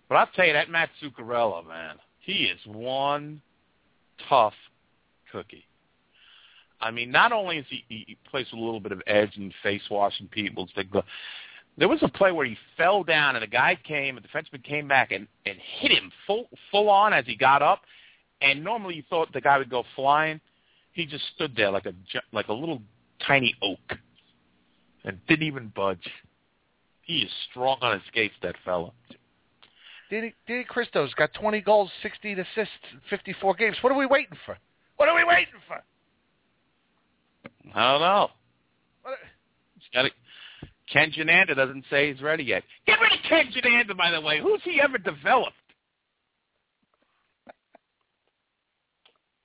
But I'll tell you that Matt Zuccarello, man. He is one tough cookie. I mean, not only is he, he plays with a little bit of edge and face washing people, there was a play where he fell down and a guy came, a defenseman came back and and hit him full full on as he got up, and normally you thought the guy would go flying. He just stood there like a like a little tiny oak, and didn't even budge. He is strong on his skates, that fella. Danny, Danny Kristo's got 20 goals, 16 assists, in 54 games. What are we waiting for? What are we waiting for? I don't know. What He's got to, Ken Gernander doesn't say he's ready yet. Get rid of Ken Gernander, by the way. Who's he ever developed?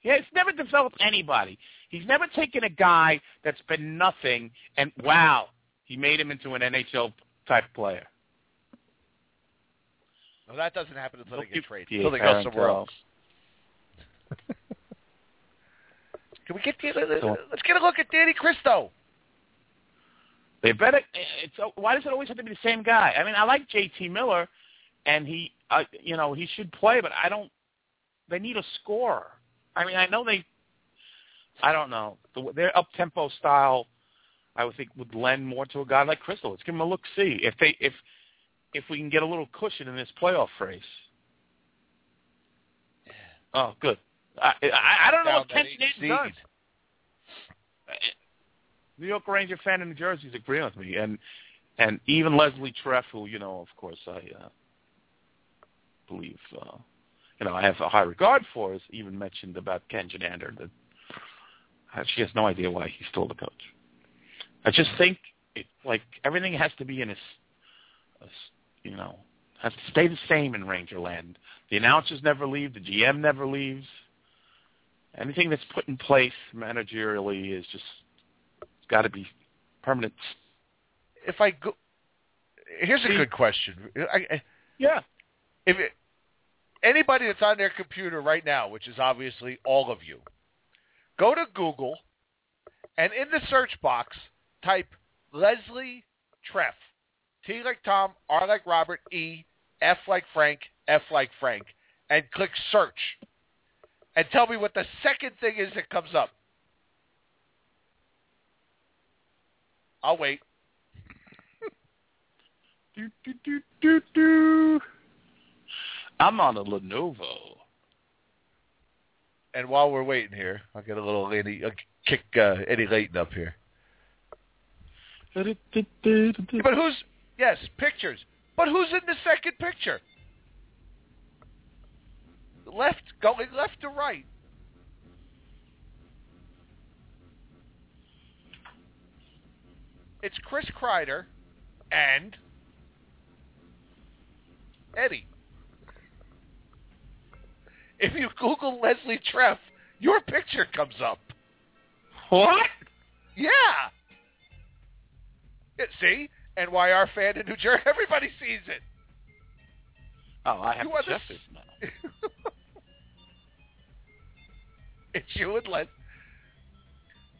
Yeah, he's never developed anybody. He's never taken a guy that's been nothing and wow, he made him into an NHL type player. No, that doesn't happen until they get traded. Until they go somewhere else. Can we get let's get a look at Danny Kristo. They better. It's why does it always have to be the same guy? I mean, I like J.T. Miller, and he, uh, you know, he should play, but I don't. They need a scorer. I mean, I know they. I don't know the, their up tempo style. I would think would lend more to a guy like Crystal. Let's give him a look. See if they if if we can get a little cushion in this playoff race. Oh, good. I I, I don't know what Kent does. New York Ranger fan in New Jersey is agreeing with me, and and even Leslie Treff, who you know, of course, I uh, believe uh, you know I have a high regard for, has even mentioned about Ken Gernander that she has no idea why he's still the coach. I just think it like everything has to be in a, a you know, has to stay the same in Rangerland. The announcers never leave. The GM never leaves. Anything that's put in place managerially is just got to be permanent. If I go, here's a good question. I, I, Yeah. if it, anybody that's on their computer right now, which is obviously all of you, go to Google and in the search box type Leslie Treff. T like Tom, R like Robert, E, F like Frank, F like Frank, and click search. And tell me what the second thing is that comes up. I'll wait. Do, do, do, do, do. I'm on a Lenovo. And while we're waiting here, I'll get a little Eddie, I'll kick uh, Eddie Layton up here. But who's yes pictures? But who's in the second picture? Left going left to right. It's Chris Kreider and Eddie. If you Google Leslie Treff, your picture comes up. What? Yeah. Yeah, See? NYR fan in New Jersey. Everybody sees it. Oh, I have You to check this now. It's you and Les.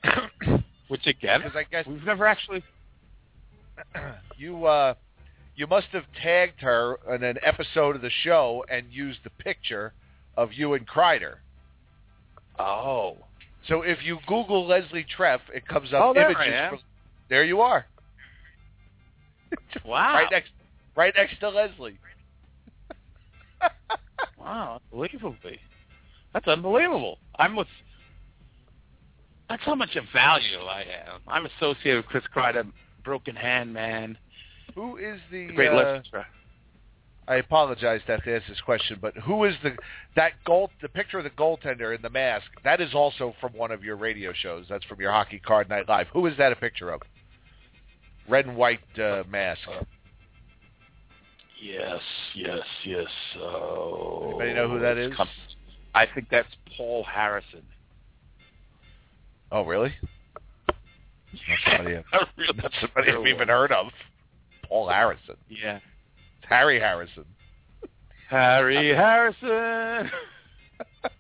Which again, Because I guess we've never actually. you uh, you must have tagged her in an episode of the show and used the picture of you and Kreider. Oh. So if you Google Leslie Treff, it comes up Oh, there images. I am. From, there you are, Wow. right next, right next to Leslie. Wow, unbelievably. That's unbelievable. I'm with. That's how much of value I am. I'm associated with Chris Kreider, Broken Hand Man, Who is the? Great uh, Left. I apologize to have to ask this question, but who is the that goal? The picture of the goaltender in the mask. That is also from one of your radio shows. That's from your Hockey Card Night Live. Who is that a picture of? Red and white uh, mask. Yes, yes, yes. Oh, Anybody know who that is? com- I think that's Paul Harrison. Oh, really? Not somebody, not somebody I've even heard of. Paul Harrison. Yeah. It's Harry Harrison. Harry Harrison.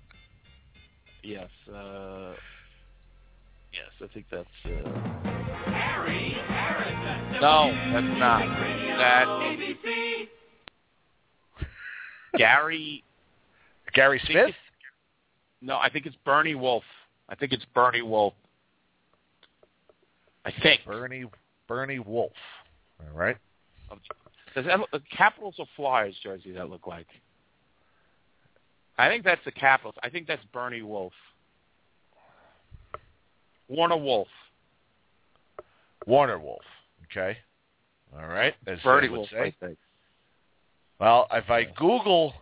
yes. Uh, yes, I think that's. Uh, Harry Harrison. no, that's not. That ABC. Gary. Gary Smith. No, I think it's Bernie Wolfe. I think it's Bernie Wolfe. I think. Bernie Bernie Wolfe. All right. Does that look, the uh, Capitals or Flyers jersey that look like? I think that's the Capitals. I think that's Bernie Wolfe. Warner Wolf. Warner Wolf. Okay. All right. As Bernie Wolfe, say. I think. Well, if I Google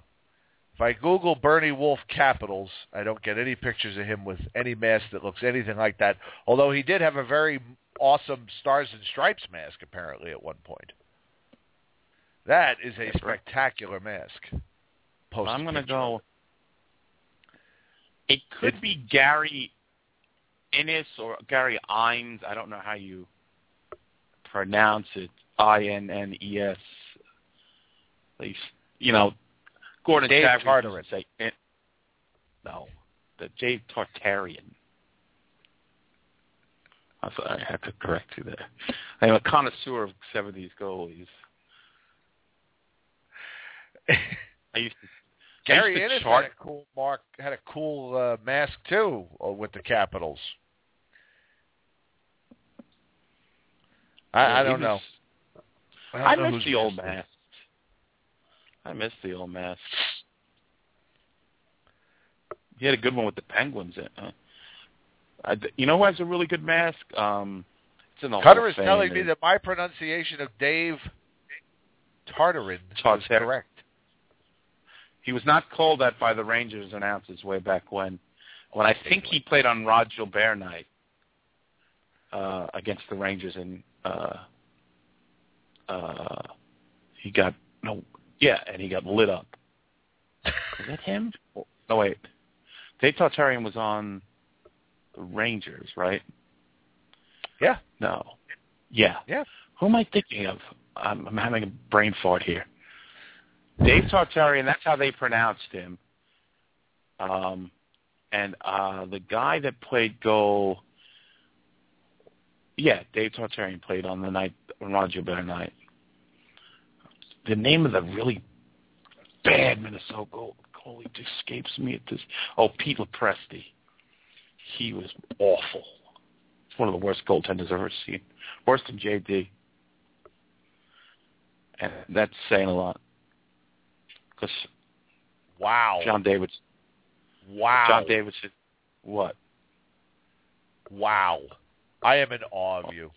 if I Google Bernie Wolfe Capitals, I don't get any pictures of him with any mask that looks anything like that. Although he did have a very awesome Stars and Stripes mask apparently at one point. That is a That's right. spectacular mask. Post I'm going to go. It could be Gary Innes or Gary Ines. I don't know how you pronounce it. I N N E S. At least, you know, Gordon Dave Chapman Tartarin. say no, the Dave Tartarian. I thought I had to correct you there. I am a connoisseur of '70s goalies. I used to Gary I used to Innes chart- had a cool mark had a cool uh, mask too uh, with the Capitals. I, Yeah, I don't know. was- don't I know miss the old mask it is. masks. I miss the old mask. He had a good one with the penguins in. Huh? I, you know who has a really good mask? Um, it's in the Cutter is Fame. telling me that my pronunciation of Dave Tartarin is Tartar- correct. He was not called that by the Rangers announcers way back when. When I think he played on Rod Gilbert night uh, against the Rangers, and uh, uh, he got no, Yeah, and he got lit up. Was that him? No, wait. Dave Tartarian was on the Rangers, right? Yeah. No. Yeah. Yeah. Who am I thinking of? I'm, I'm having a brain fart here. Dave Tartarian, that's how they pronounced him. Um, and uh, the guy that played goal, yeah, Dave Tartarian played on the night, on Roger Bear night. The name of the really bad Minnesota goal, goalie escapes me at this. Oh, Pete LoPresti. He was awful. It's one of the worst goaltenders I've ever seen. Worse than JD. And that's saying a lot. Wow. John Davidson. Wow. John Davidson. What? Wow. I am in awe of you.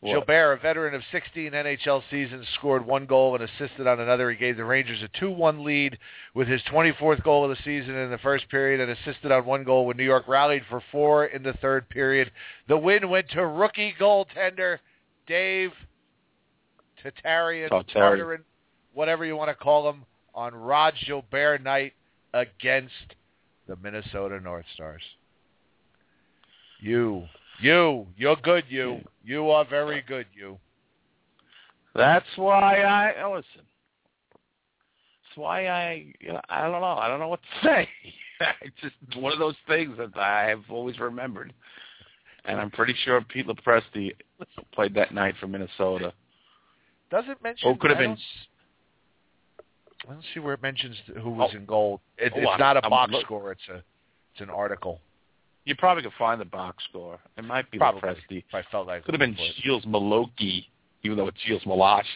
What? Gilbert, a veteran of 16 NHL seasons, scored one goal and assisted on another. He gave the Rangers a 2-1 lead with his 24th goal of the season in the first period and assisted on one goal when New York rallied for four in the third period. The win went to rookie goaltender Dave Tatarian, Tartarian. Whatever you want to call him, on Rod Gilbert night against the Minnesota North Stars. You, you, you're good, you. You are very good, you. That's why I listen. That's why I you know, I don't know. I don't know what to say. it's just one of those things that I have always remembered. And I'm pretty sure Pete LoPresti played that night for Minnesota. Does it mention? Oh, could have been. Don't- see where it mentions who was Oh. in goal. It, Oh, it's I'm- not a I'm box look- score. It's a it's an article. You probably could find the box score. It might be Probably. If I felt like Could have been looking for it. Shields Maloki, even though it's Shields Malash.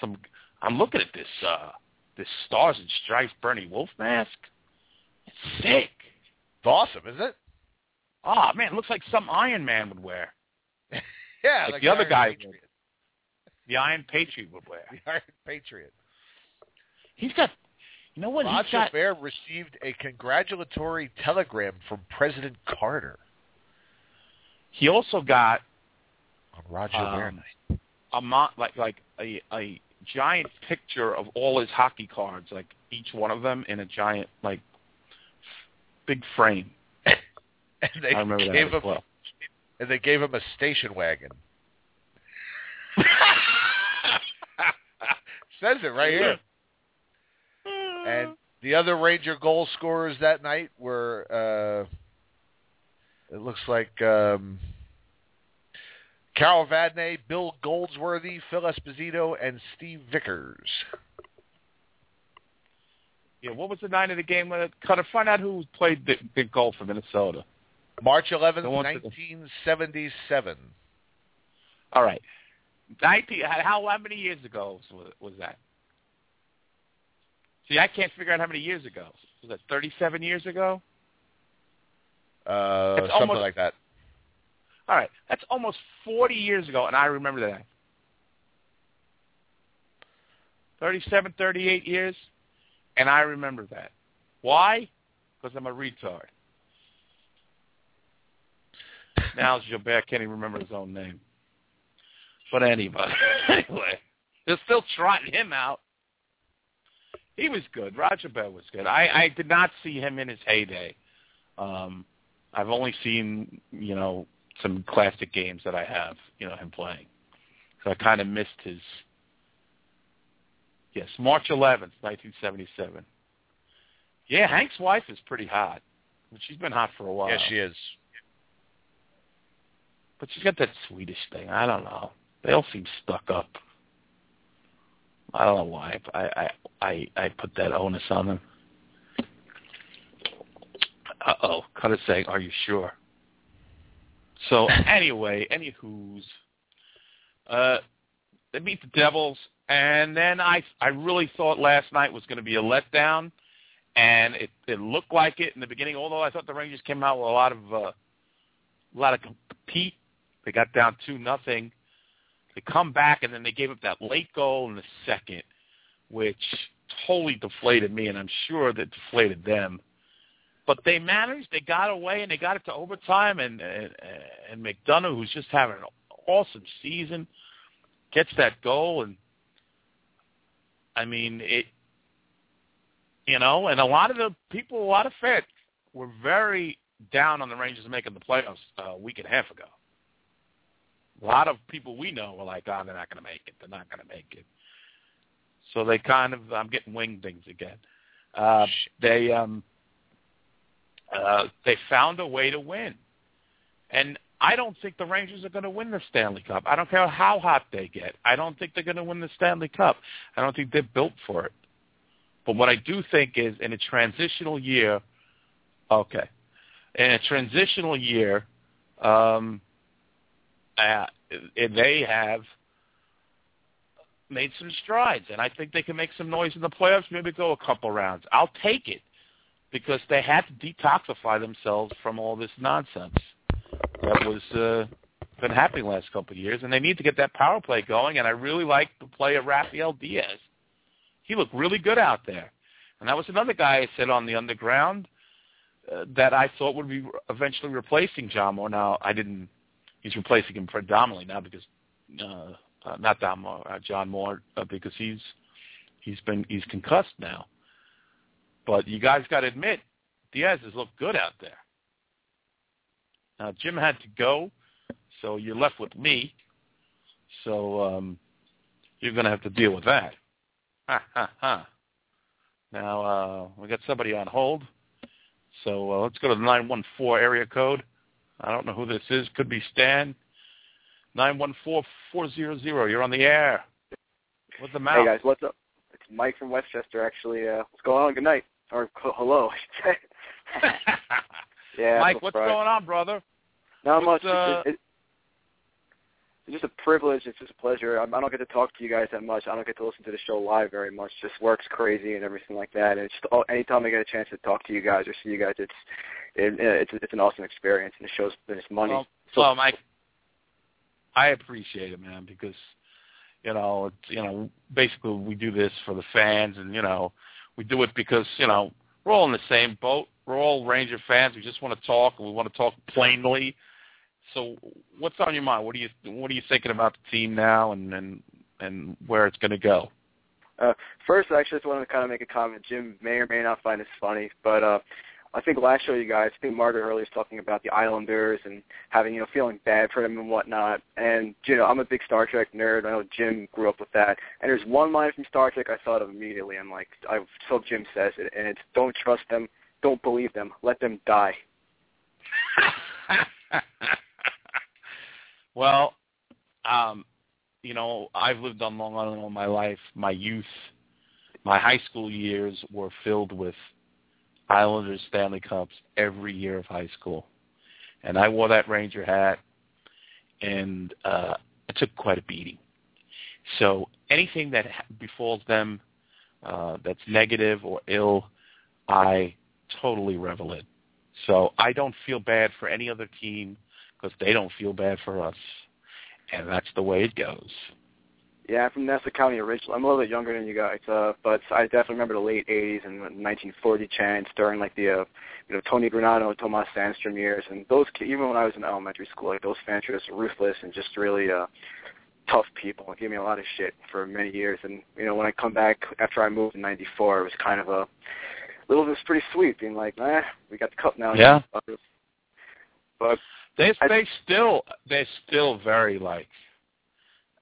Some I'm looking at this uh this Stars and Stripes Bernie Wolfe mask. It's sick. It's awesome, isn't it? Oh man, it looks like some Iron Man would wear. Yeah, Like the other Iron guy Patriot. The Iron Patriot would wear. The Iron Patriot. He's got you know what Rod he's got Gilbert received a congratulatory telegram from President Carter he also got on Rod Gilbert Um, night. a mo- like like a a giant picture of all his hockey cards, like each one of them in a giant like big frame. And they I remember that gave as him well. and they gave him a station wagon. Says it right here. And the other Ranger goal scorers that night were, uh, it looks like um, Carol Vadnais, Bill Goldsworthy, Phil Esposito, and Steve Vickers. Yeah, what was the night of the game? When it, Cutter, find out who played the big goal for Minnesota. March 11th, The one for the- 1977. All right, nineteen. How how many years ago was, was that? See, I can't figure out how many years ago. Was that thirty-seven years ago? Uh, It's something almost- like that. All right, that's almost forty years ago, and I remember that. 37, 38 years, and I remember that. Why? Because I'm a retard. Now Gilbert can't even remember his own name. But anyway, anyway, they're still trotting him out. He was good. Roger Bell was good. I, I did not see him in his heyday. Um, I've only seen, you know, some classic games that I have, you know, him playing. So I kind of missed his. Yes, March 11th, 1977. Yeah, Hank's wife is pretty hot. She's been hot for a while. Yeah, she is. But she's got that Swedish thing. I don't know. They all seem stuck up. I don't know why. I I I, I put that onus on them. Uh oh. Cut saying, "Are you sure?" So anyway, anywho's, uh, they beat the Devils, and then I I really thought last night was going to be a letdown, and it it looked like it in the beginning. Although I thought the Rangers came out with a lot of uh, a lot of compete. They got down two nothing. They come back and then they gave up that late goal in the second, which totally deflated me, and I'm sure that deflated them. But they managed. They got away and they got it to overtime. And and, and McDonagh, who's just having an awesome season, gets that goal. And I mean, it. You know, and a lot of the people, a lot of fans were very down on the Rangers making the playoffs uh, a week and a half ago. A lot of people we know were like, "Oh, they're not going to make it. They're not going to make it." So they kind of, I'm getting wingdings again. Uh, they um, uh, they found a way to win, and I don't think the Rangers are going to win the Stanley Cup. I don't care how hot they get. I don't think they're going to win the Stanley Cup. I don't think they're built for it. But what I do think is in a transitional year, okay, in a transitional year, um, uh, they have made some strides, and I think they can make some noise in the playoffs. Maybe go a couple rounds. I'll take it because they had to detoxify themselves from all this nonsense that was uh, been happening the last couple of years, and they need to get that power play going. And I really like the play of Rafael Diaz. He looked really good out there, and that was another guy I said on the underground uh, that I thought would be eventually replacing John Moore. Now I didn't. He's replacing him predominantly now because uh, uh, not Don Moore, uh, John Moore, uh, because he's he's been he's concussed now. But you guys got to admit, Diaz has looked good out there. Now Jim had to go, so you're left with me. So um, you're going to have to deal with that. Ha ha ha. Now uh, we got somebody on hold, so uh, let's go to the 914 area code. I don't know who this is. Could be Stan. Nine one four four zero zero. You're on the air. What's the matter? Hey guys, what's up? It's Mike from Westchester. Actually, uh, what's going on? Good night, or hello, I should say. yeah, Mike, what's right. going on, brother? Not what's, much. Uh, It, it, it's just a privilege. It's just a pleasure. I, I don't get to talk to you guys that much. I don't get to listen to the show live very much. Just work's crazy and everything like that. And it's just all, anytime I get a chance to talk to you guys or see you guys, it's it, it's it's an awesome experience. And the show's it's money. Well, so, well, Mike, I appreciate it, man, because you know, it's, you know, basically we do this for the fans, and you know, we do it because you know we're all in the same boat. We're all Ranger fans. We just want to talk, and we want to talk plainly. So, what's on your mind? What are you What are you thinking about the team now, and and and where it's going to go? Uh, first, I actually just wanted to kind of make a comment. Jim may or may not find this funny, but uh, I think last show you guys, I think Margaret Hurley was talking about the Islanders and having, you know, feeling bad for them and whatnot. And, you know, I'm a big Star Trek nerd. I know Jim grew up with that. And there's one line from Star Trek I thought of immediately. I'm like, I so Jim says it, and it's don't trust them, don't believe them, let them die. well, um, you know, I've lived on Long Island all my life. My youth, my high school years were filled with Islanders Stanley Cups every year of high school, and I wore that Ranger hat, and uh, I took quite a beating. So anything that befalls them uh, that's negative or ill, I totally revel in. So I don't feel bad for any other team because they don't feel bad for us, and that's the way it goes. Yeah, I'm from Nassau County originally. I'm a little bit younger than you guys, uh, but I definitely remember the late '80s and 1940 chants during like the, uh, you know, Tony Granato, Tomas Sandstrom years, and those even when I was in elementary school, like those fans were just ruthless and just really uh, tough people. It gave me a lot of shit for many years, and you know, when I come back after I moved in '94, it was kind of a little. It was pretty sweet, being like, eh, we got the cup now. Yeah. But they they still they're still very like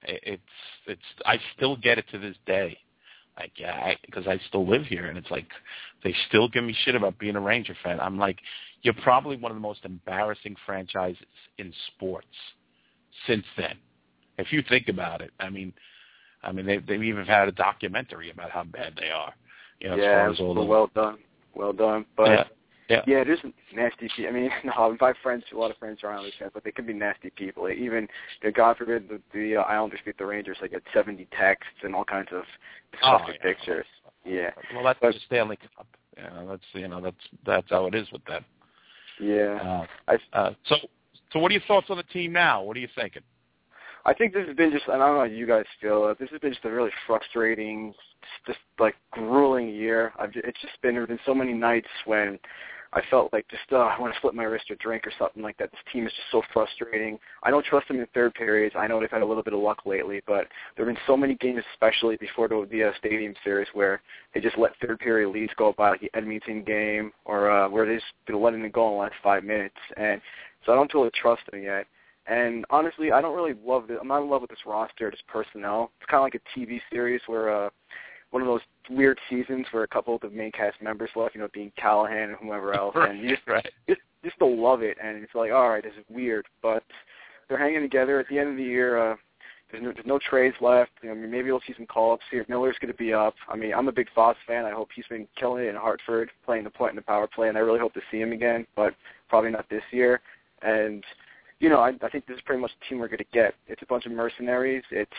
it's it's I still get it to this day. Like yeah, because I, I still live here, and it's like they still give me shit about being a Ranger fan. I'm like, you're probably one of the most embarrassing franchises in sports since then. If you think about it, I mean, I mean they they've even had a documentary about how bad they are. You know, yeah, as far as all the, well done, well done. But yeah. Yeah. yeah, there's nasty people. I mean, no, I have friends, a lot of friends are Islanders fans, but they can be nasty people. Even, you know, God forbid, the, the uh, Islanders beat the Rangers, they get 70 texts and all kinds of disgusting oh, yeah. pictures. Yeah. Well, that's but, the Stanley Cup. Yeah, that's you know that's that's how it is with that. Yeah. Uh, I, uh, so, so what are your thoughts on the team now? What are you thinking? I think this has been just, and I don't know how you guys feel, uh, this has been just a really frustrating, just like grueling year. I've just, it's just been, there have been so many nights when I felt like just uh, I want to slip my wrist or drink or something like that. This team is just so frustrating. I don't trust them in third periods. I know they've had a little bit of luck lately, but there have been so many games, especially before the, the uh, Stadium Series, where they just let third period leads go by, like the Edmonton game, or uh, where they just been letting it go in the last five minutes. And so I don't totally trust them yet. And honestly, I don't really love this. I'm not in love with this roster, this personnel. It's kind of like a TV series where uh, one of those weird seasons where a couple of the main cast members left, you know, being Callahan and whoever else, and you just right. just just don't love it, and it's like, all right, this is weird, but they're hanging together. At the end of the year, uh, there's no, there's no trades left. I mean, maybe we'll see some call-ups here. Miller's going to be up. I mean, I'm a big Fast fan. I hope he's been killing it in Hartford, playing the point in the power play, and I really hope to see him again, but probably not this year. And you know, I, I think this is pretty much the team we're going to get. It's a bunch of mercenaries. It's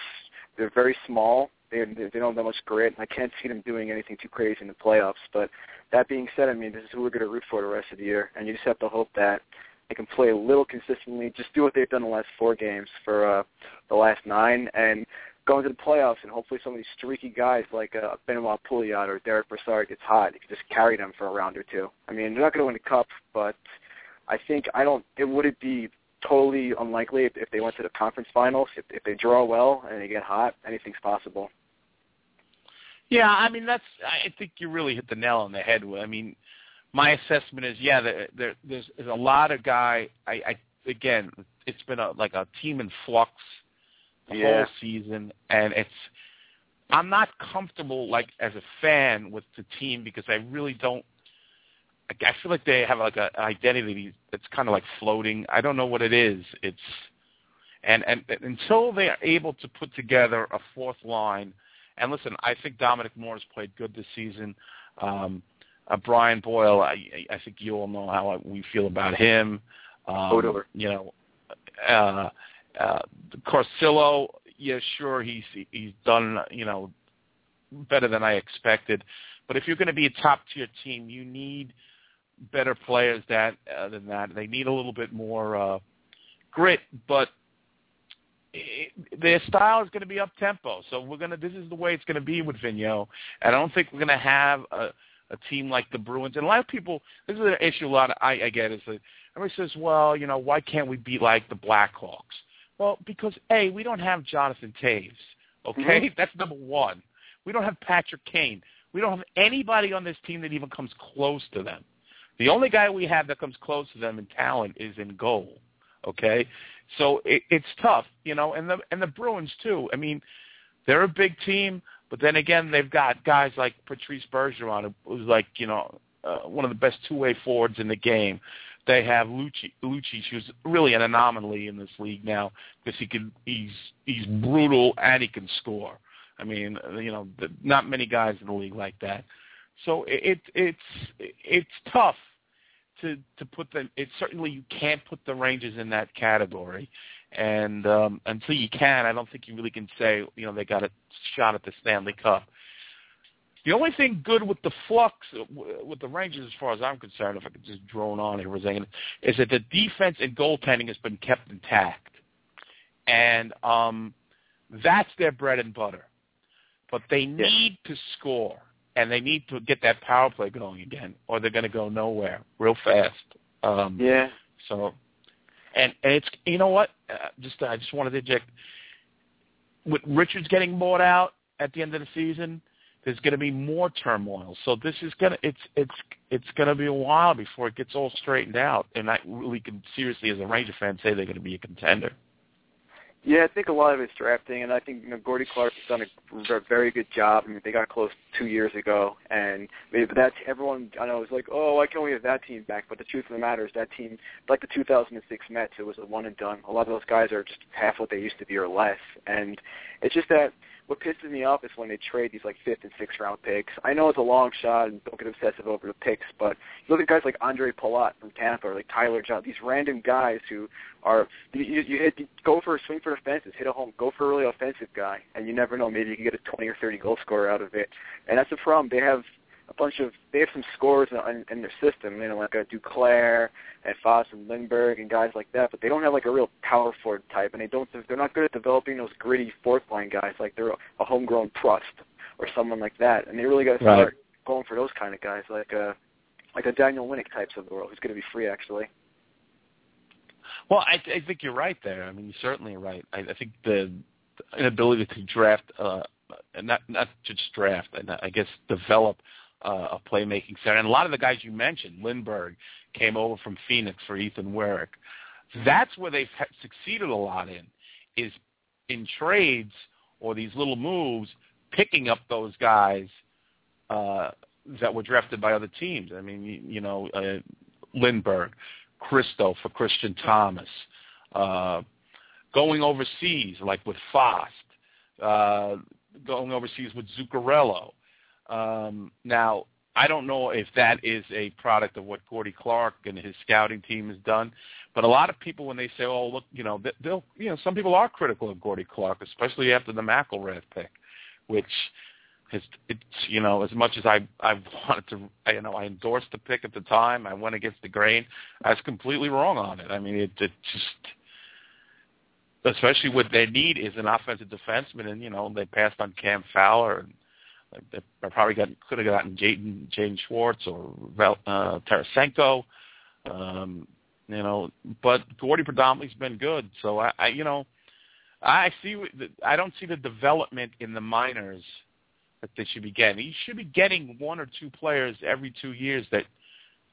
they're very small. They they don't have much grit. I can't see them doing anything too crazy in the playoffs. But that being said, I mean, this is who we're going to root for the rest of the year, and you just have to hope that they can play a little consistently. Just do what they've done the last four games for uh, the last nine, and go into the playoffs. And hopefully, some of these streaky guys like uh, Benoit Pouliot or Derek Brassard gets hot. You can just carry them for a round or two. I mean, they're not going to win the cup, but I think I don't. It would it be totally unlikely if, if they went to the conference finals. If, if they draw well and they get hot, anything's possible. Yeah, I mean that's. I think you really hit the nail on the head. I mean, my assessment is yeah, there, there there's, there's a lot of guy. I, I again, it's been a like a team in flux the Yeah. whole season, and it's. I'm not comfortable like as a fan with the team because I really don't. I feel like they have like a an identity that's kind of like floating. I don't know what it is. It's and and until they are able to put together a fourth line, and listen, I think Dominic Moore has played good this season. Um, uh, Brian Boyle, I, I think you all know how we feel about him. Um, Odor. you know, uh, uh, Carcillo, yeah, sure, he's he's done you know better than I expected. But if you're going to be a top tier team, you need better players that uh, than that. They need a little bit more uh, grit, but it, their style is going to be up tempo. So we're going to. This is the way it's going to be with Vigneault. And I don't think we're going to have a, a team like the Bruins. And a lot of people. This is an issue. A lot of, I, I get is that everybody says, well, you know, why can't we be like the Blackhawks? Well, because a we don't have Jonathan Toews. Okay, Mhm. that's number one. We don't have Patrick Kane. We don't have anybody on this team that even comes close to them. The only guy we have that comes close to them in talent is in goal. Okay, so it, it's tough, you know, and the and the Bruins too. I mean, they're a big team, but then again, they've got guys like Patrice Bergeron, who's like you know uh, one of the best two-way forwards in the game. They have Lucic, Lucic, who's really an anomaly in this league now because he can he's he's brutal and he can score. I mean, you know, the, not many guys in the league like that. So it, it it's it's tough to to put them. It certainly you can't put the Rangers in that category, and um, until you can, I don't think you really can say you know they got a shot at the Stanley Cup. The only thing good with the flux with the Rangers, as far as I'm concerned, if I could just drone on here for a second, is that the defense and goaltending has been kept intact, and um, that's their bread and butter. But they need to score, and they need to get that power play going again, or they're going to go nowhere real fast. Um, Yeah. so, and and it's you know what? Uh, just I just wanted to inject with Richards getting bought out at the end of the season. There's going to be more turmoil. So this is gonna it's it's it's going to be a while before it gets all straightened out. And I really can seriously, as a Ranger fan, say they're going to be a contender. Yeah, I think a lot of it's drafting, and I think you know Gordie Clark has done a very good job. I mean, they got close two years ago, and maybe that's everyone I know is like, oh, why can't we have that team back? But the truth of the matter is that team, like the 2006 Mets, it was a one and done. A lot of those guys are just half what they used to be or less, and it's just that what pisses me off is when they trade these like fifth and sixth round picks. I know it's a long shot and don't get obsessive over the picks, but you look at guys like Ondrej Palat from Tampa or like Tyler John, these random guys who are you, you, you hit you go for a swing for the fences, hit a home, go for a really offensive guy, and you never know, maybe you can get a 20 or 30 goal scorer out of it. And that's the problem. They have a bunch of they have some scores in, in, in their system, you know, like a Duclair and Fast and Lindberg and guys like that, but they don't have like a real power forward type, and they don't they're not good at developing those gritty fourth line guys like they're a homegrown Prust or someone like that, and they really got to Right. start going for those kind of guys like uh like a Daniel Winnik types of the world, who's going to be free actually. Well, I, I think you're right there. I mean, you're certainly right. I, I think the, the inability to draft, uh, not not just draft, and I guess develop uh, a playmaking center. And a lot of the guys you mentioned, Lindberg came over from Phoenix for Ethan Werek. That's where they've succeeded a lot in, is in trades or these little moves, picking up those guys uh, that were drafted by other teams. I mean, you, you know, uh, Lindberg, Kristo for Christian Thomas, uh, going overseas like with Fast, uh, going overseas with Zuccarello. Um, now, I don't know if that is a product of what Gordie Clark and his scouting team has done, but a lot of people, when they say, "Oh, look," you know, they'll, you know, some people are critical of Gordie Clark, especially after the McIlrath pick, which is, it's, you know, as much as I I wanted to, you know, I endorsed the pick at the time, I went against the grain. I was completely wrong on it. I mean, it, it just especially what their need is an offensive defenseman, and you know they passed on Cam Fowler, and they I probably got could have gotten Jaden Jaden Schwartz or uh, Tarasenko, um, you know. But Gordie predominantly's been good, so I, I you know, I see. I don't see the development in the minors that they should be getting. You should be getting one or two players every two years that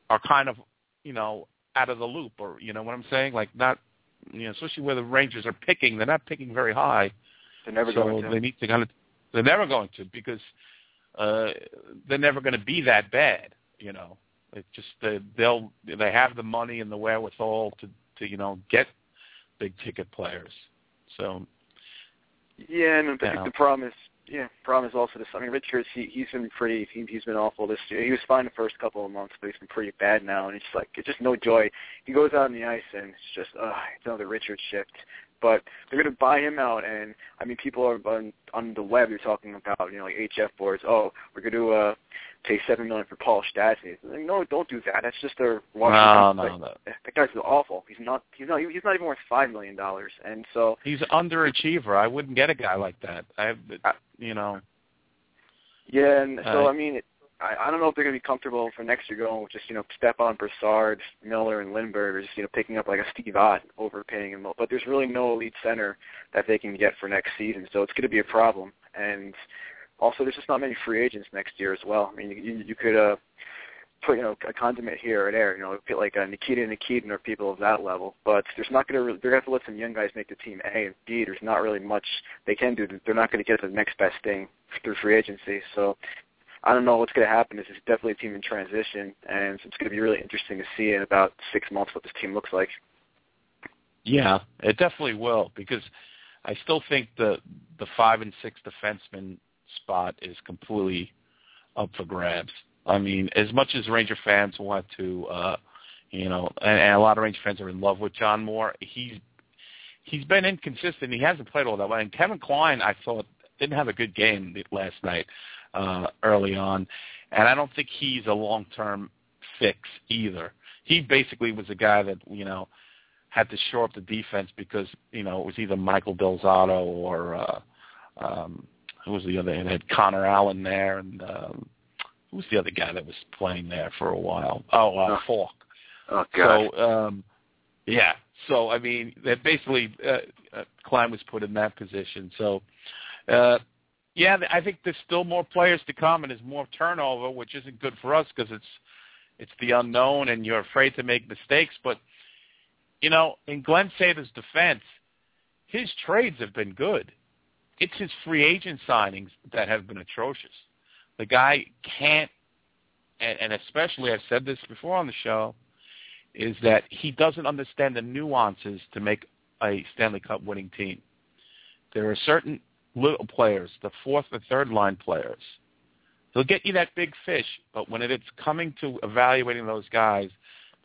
are kind of, you know, out of the loop, or you know what I'm saying, like not you know, especially where the Rangers are picking, they're not picking very high. They're never so going to. They need to kind of. They're never going to because uh, they're never going to be that bad. You know, it's just they, they'll they have the money and the wherewithal to to you know get big ticket players. So. Yeah, and I think the problem is, yeah, problem is also this. I mean, Richards, he he's been pretty, he, he's been awful this year. He was fine the first couple of months, but he's been pretty bad now, and it's like it's just no joy. He goes out on the ice, and it's just, uh, it's another Richards shift. But they're going to buy him out, and I mean, people are on, on the web. They're talking about, you know, like HF boards. Oh, we're going to uh, pay seven million for Paul Stastny. Like, no, don't do that. That's just their No, Washington. no, no. That guy's awful. He's not. He's not. He's not even worth five million dollars. And so He's underachiever. I wouldn't get a guy like that. I, you know, Yeah, and so Uh, I mean, I, I don't know if they're going to be comfortable for next year going with just you know Stepan Brassard, Miller, and Lindberg, or just you know picking up like a Steve Ott, overpaying him. But there's really no elite center that they can get for next season, so it's going to be a problem. And also, there's just not many free agents next year as well. I mean, you, you could uh, put you know a condiment here or there, you know, like a Nikita Nikitin or people of that level. But there's not going to. Really, they're going to have to let some young guys make the team A and B. There's not really much they can do. They're not going to get the next best thing through free agency. So I don't know what's going to happen. This is definitely a team in transition, and it's going to be really interesting to see in about six months what this team looks like. yeah, it definitely will because I still think the the five and six defenseman spot is completely up for grabs. I mean, as much as Ranger fans want to, uh, you know, and, and a lot of Ranger fans are in love with John Moore, he's he's been inconsistent. He hasn't played all that well. And Kevin Klein, I thought, didn't have a good game last night uh, early on, and I don't think he's a long-term fix either. He basically was a guy that you know had to shore up the defense because you know it was either Michael Del Zotto or uh, um, who was the other? It had Conor Allen there, and um, who was the other guy that was playing there for a while? Oh, uh, Falk. Oh God. So um, yeah. So I mean, that basically uh, uh, Klein was put in that position. So uh, yeah, I think there's still more players to come, and there's more turnover, which isn't good for us because it's it's the unknown, and you're afraid to make mistakes. But you know, in Glen Sather's defense, his trades have been good. It's his free agent signings that have been atrocious. The guy can't, and, and especially I've said this before on the show, is that he doesn't understand the nuances to make a Stanley Cup winning team. There are certain little players, the fourth or third line players. They'll get you that big fish, but when it's coming to evaluating those guys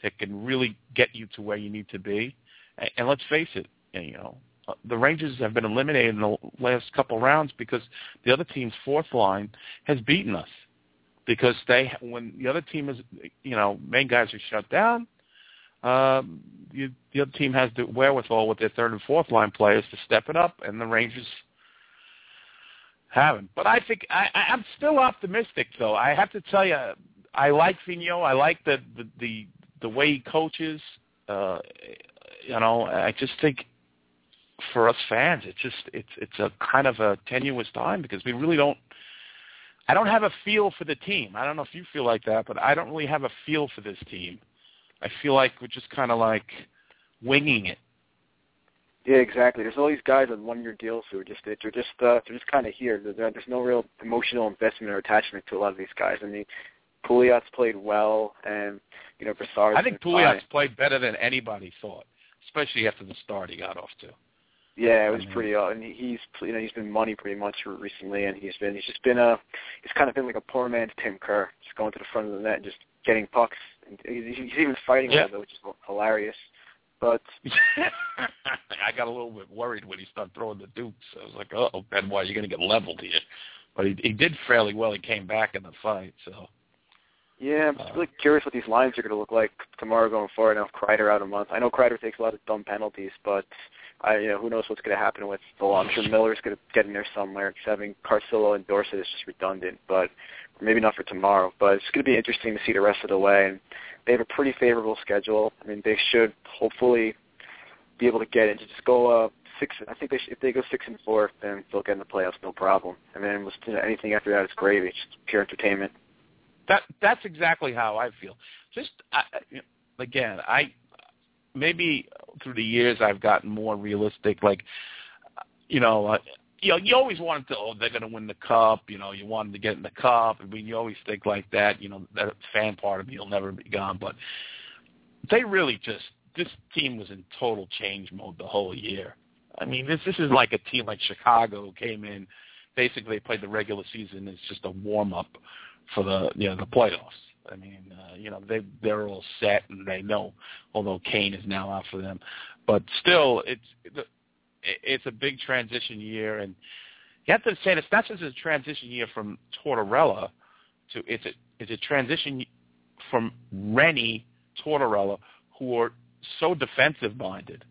that can really get you to where you need to be, and, and let's face it, you know, uh, the Rangers have been eliminated in the last couple rounds because the other team's fourth line has beaten us. Because they, when the other team is, you know, main guys are shut down, um, you, the other team has the wherewithal with their third and fourth line players to step it up, and the Rangers haven't. But I think I, I'm still optimistic, though. I have to tell you, I like Vigneault. I like the the the, the way he coaches. Uh, you know, I just think for us fans, it's just it's it's a kind of a tenuous time because we really don't. I don't have a feel for the team. I don't know if you feel like that, but I don't really have a feel for this team. I feel like we're just kind of like winging it. Yeah, exactly. There's all these guys on one-year deals who are just they're just uh, they're just kind of here. There- There's no real emotional investment or attachment to a lot of these guys. I mean, Pouliot's played well, and you know Brassard's I think been fine. Played better than anybody thought, especially after the start he got off to. Yeah, it was I mean- pretty. Uh, and he's you know he's been money pretty much recently, and he's been he's just been a he's kind of been like a poor man's Tim Kerr, just going to the front of the net and just getting pucks. And he's, he's even fighting Yeah. which is hilarious. But I got a little bit worried when he started throwing the dukes. I was like, "Oh, Benoit, you're going to get leveled here." But he he did fairly well. He came back in the fight, so yeah, I'm just uh, really curious what these lines are going to look like tomorrow going forward. Now, Kreider out a month, I know Kreider takes a lot of dumb penalties, but I you know who knows what's going to happen with the law. I'm sure Miller's going to get in there somewhere. Just having Carcillo and Dorsett is just redundant, but maybe not for tomorrow. But it's going to be interesting to see the rest of the way. And they have a pretty favorable schedule. I mean, they should hopefully be able to get it. Just go uh, six. I think they should, if they go six and four, then they'll get in the playoffs, no problem. And then you know, anything after that is gravy. It's just pure entertainment. that that's exactly how I feel. Just I, I- you again, I maybe through the years I've gotten more realistic. Like, you know, you know, you always wanted to. Oh, they're going to win the cup. You know, you wanted to get in the cup. I mean, you always think like that. You know, that fan part of me will never be gone. But they really just this team was in total change mode the whole year. I mean, this this is like a team like Chicago came in. Basically, played the regular season as just a warm up for the you know the playoffs. I mean, uh, you know they they're all set and they know. Although Kane is now out for them, but still, it's it- it's a big transition year, and you have to say it's not just a transition year from Tortorella to it's a it's a transition from Renney Tortorella, who are so defensive minded,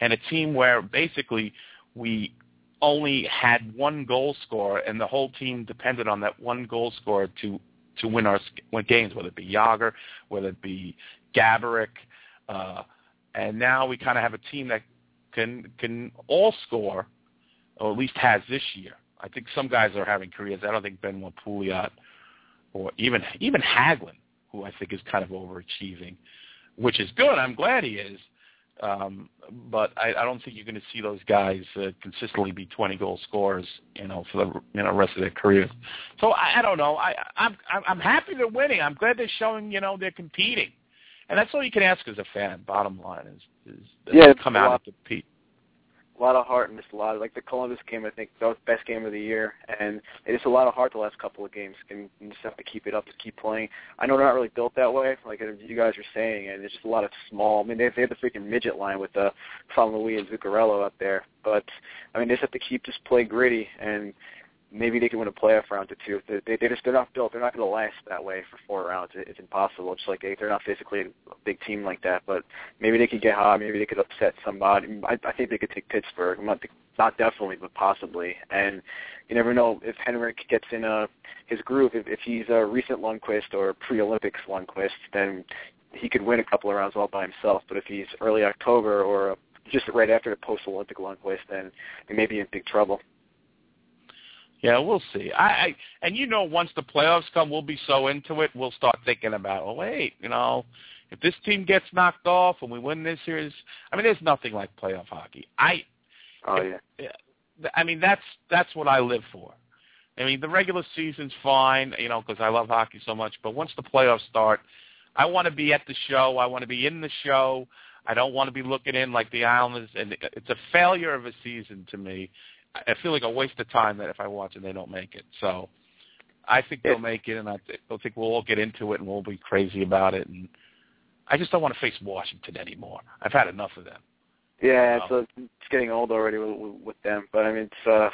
and a team where basically we only had one goal scorer, and the whole team depended on that one goal scorer to to win our win games, whether it be Jagr, whether it be Gaborik, uh, and now we kind of have a team that can can all score, or at least has this year. I think some guys are having careers. I don't think Benoit Pouliot or even even Hagelin, who I think is kind of overachieving, which is good. I'm glad he is. Um, but I, I don't think you're going to see those guys uh, consistently be 20 goal scorers, you know, for the you know rest of their careers. So I, I don't know. I, I'm I'm happy they're winning. I'm glad they're showing you know they're competing, and that's all you can ask as a fan. Bottom line is is Yeah, come out lot. and compete. a lot of heart and just a lot of like the Columbus game. I think that was the best game of the year, and it is a lot of heart the last couple of games. And you just have to keep it up, just keep playing. I know they're not really built that way, like you guys are saying, and it's just a lot of small. I mean, they they have the freaking midget line with uh, St. Louis and Zuccarello up there, but I mean, they just have to keep just play gritty and. Maybe they can win a playoff round or two. They, they, they just they're not built. They're not going to last that way for four rounds. It, it's impossible. It's like they, they're not physically a big team like that. But maybe they could get hot. Maybe they could upset somebody. I, I think they could take Pittsburgh. Not, not definitely, but possibly. And you never know if Henrik gets in uh, his groove. If, if he's a recent Lundqvist or pre-Olympics Lundqvist, then he could win a couple of rounds all by himself. But if he's early October or just right after the post-Olympic Lundqvist, then he may be in big trouble. Yeah, we'll see. I, I and you know, once the playoffs come, we'll be so into it, we'll start thinking about, oh wait, you know, if this team gets knocked off and we win this series, I mean, there's nothing like playoff hockey. I, Oh yeah. I mean, that's that's what I live for. I mean, the regular season's fine, you know, because I love hockey so much. But once the playoffs start, I want to be at the show. I want to be in the show. I don't want to be looking in like the Islanders. And it's a failure of a season to me. I feel like a waste of time that if I watch and they don't make it. So I think they'll make it, and I th- I think we'll all get into it and we'll be crazy about it. And I just don't want to face Washington anymore. I've had enough of them. Yeah, it's, uh, it's getting old already with, with- with them. But I mean, it's uh,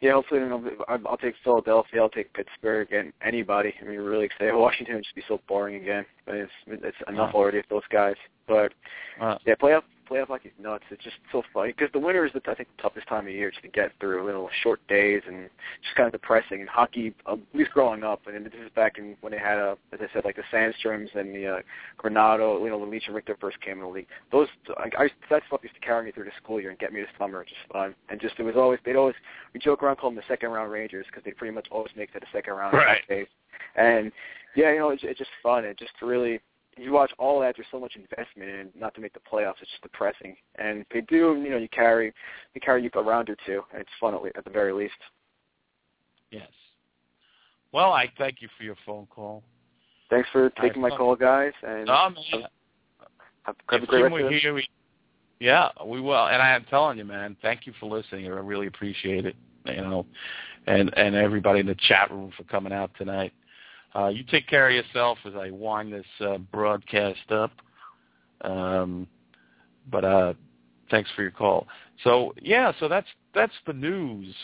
yeah. Hopefully, I'll I'll take Philadelphia. I'll take Pittsburgh and anybody. I mean, really excited. Washington would just be so boring again. But it's it's enough Uh. already of those guys. But Uh, yeah, playoff playoff hockey is nuts. It's just so funny because the winter is the I think the toughest time of year just to get through. You know, short days and just kind of depressing. And hockey, uh, at least growing up, and this is back in when they had, uh, as I said, like the Sandstroms and the uh, Granato. You know, when Leetch and Richter first came in the league. Those I, I that stuff used to carry me through the school year and get me to summer. Just fun and just it was always they'd always we joke around calling them the second round Rangers because they pretty much always make it to the second round. Right. And yeah, you know, it's, it's just fun. It just really you watch all that. There's so much investment in not to make the playoffs. It's just depressing. And they do, you know, you carry you carry you a round or two, and it's fun at, le- at the very least. Yes. Well, I thank you for your phone call. Thanks for I taking my thought- call, guys. And No, man. have, have If a great rest of here, we, yeah, we will. And I am telling you, man, thank you for listening. I really appreciate it. You know, and and everybody in the chat room for coming out tonight. Uh, you take care of yourself as I wind this uh, broadcast up. Um, but uh, thanks for your call. So yeah, so that's that's the news,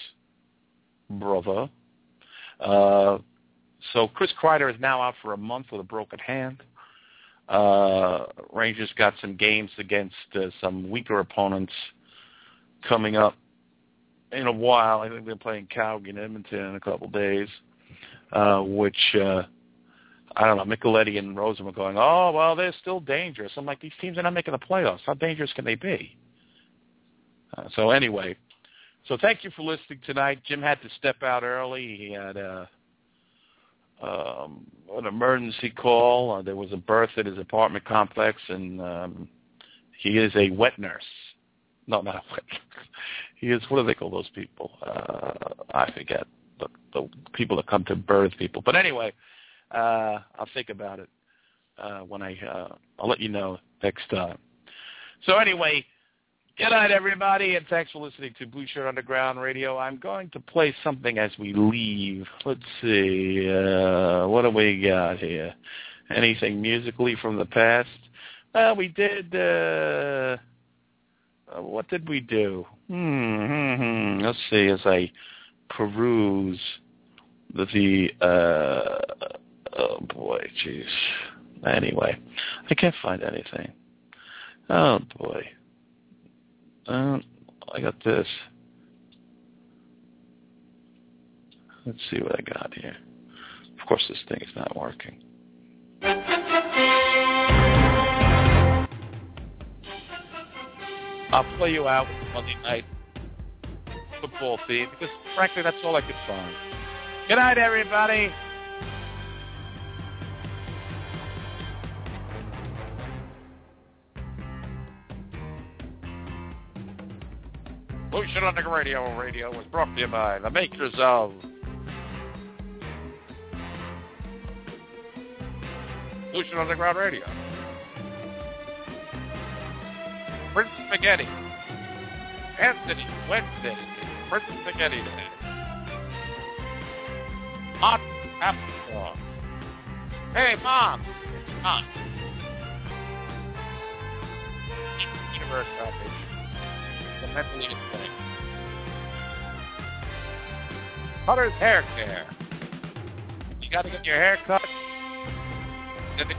brother. Uh, so Chris Kreider is now out for a month with a broken hand. Uh, Rangers got some games against uh, some weaker opponents coming up in a while. I think they're playing Calgary and Edmonton in a couple days, uh, which uh, I don't know. Micheletti and Rosen were going, oh well, they're still dangerous. I'm like, these teams are not making the playoffs. How dangerous can they be? Uh, so anyway, so thank you for listening tonight. Jim had to step out early. He had a um, an emergency call. Uh, there was a birth at his apartment complex, and um, he is a wet nurse. No, not a wet. he is. What do they call those people? Uh, I forget the the people that come to birth people. But anyway, uh, I'll think about it uh, when I. Uh, I'll let you know next time. So anyway, good night, everybody, and thanks for listening to Blueshirt Underground Radio. I'm going to play something as we leave. Let's see, uh, what do we got here? Anything musically from the past? Well, we did. Uh, uh, what did we do? Hmm, hmm, hmm. Let's see as I peruse the. the uh, oh boy, jeez. Anyway, I can't find anything. Oh boy. Um, I got this. Let's see what I got here. Of course, this thing is not working. I'll play you out Monday night football theme because, frankly, that's all I could find. Good night, everybody. Lucian Underground Radio Radio was brought to you by the makers of Lucian Underground Radio. Prince Spaghetti. Anthony Wednesday. Prince Spaghetti Day. Hot Applesauce. Hey, Mom. It's hot. Universe Foundation. The mentally insane. Cutter's Hair Care. You got to get your hair cut. Then it's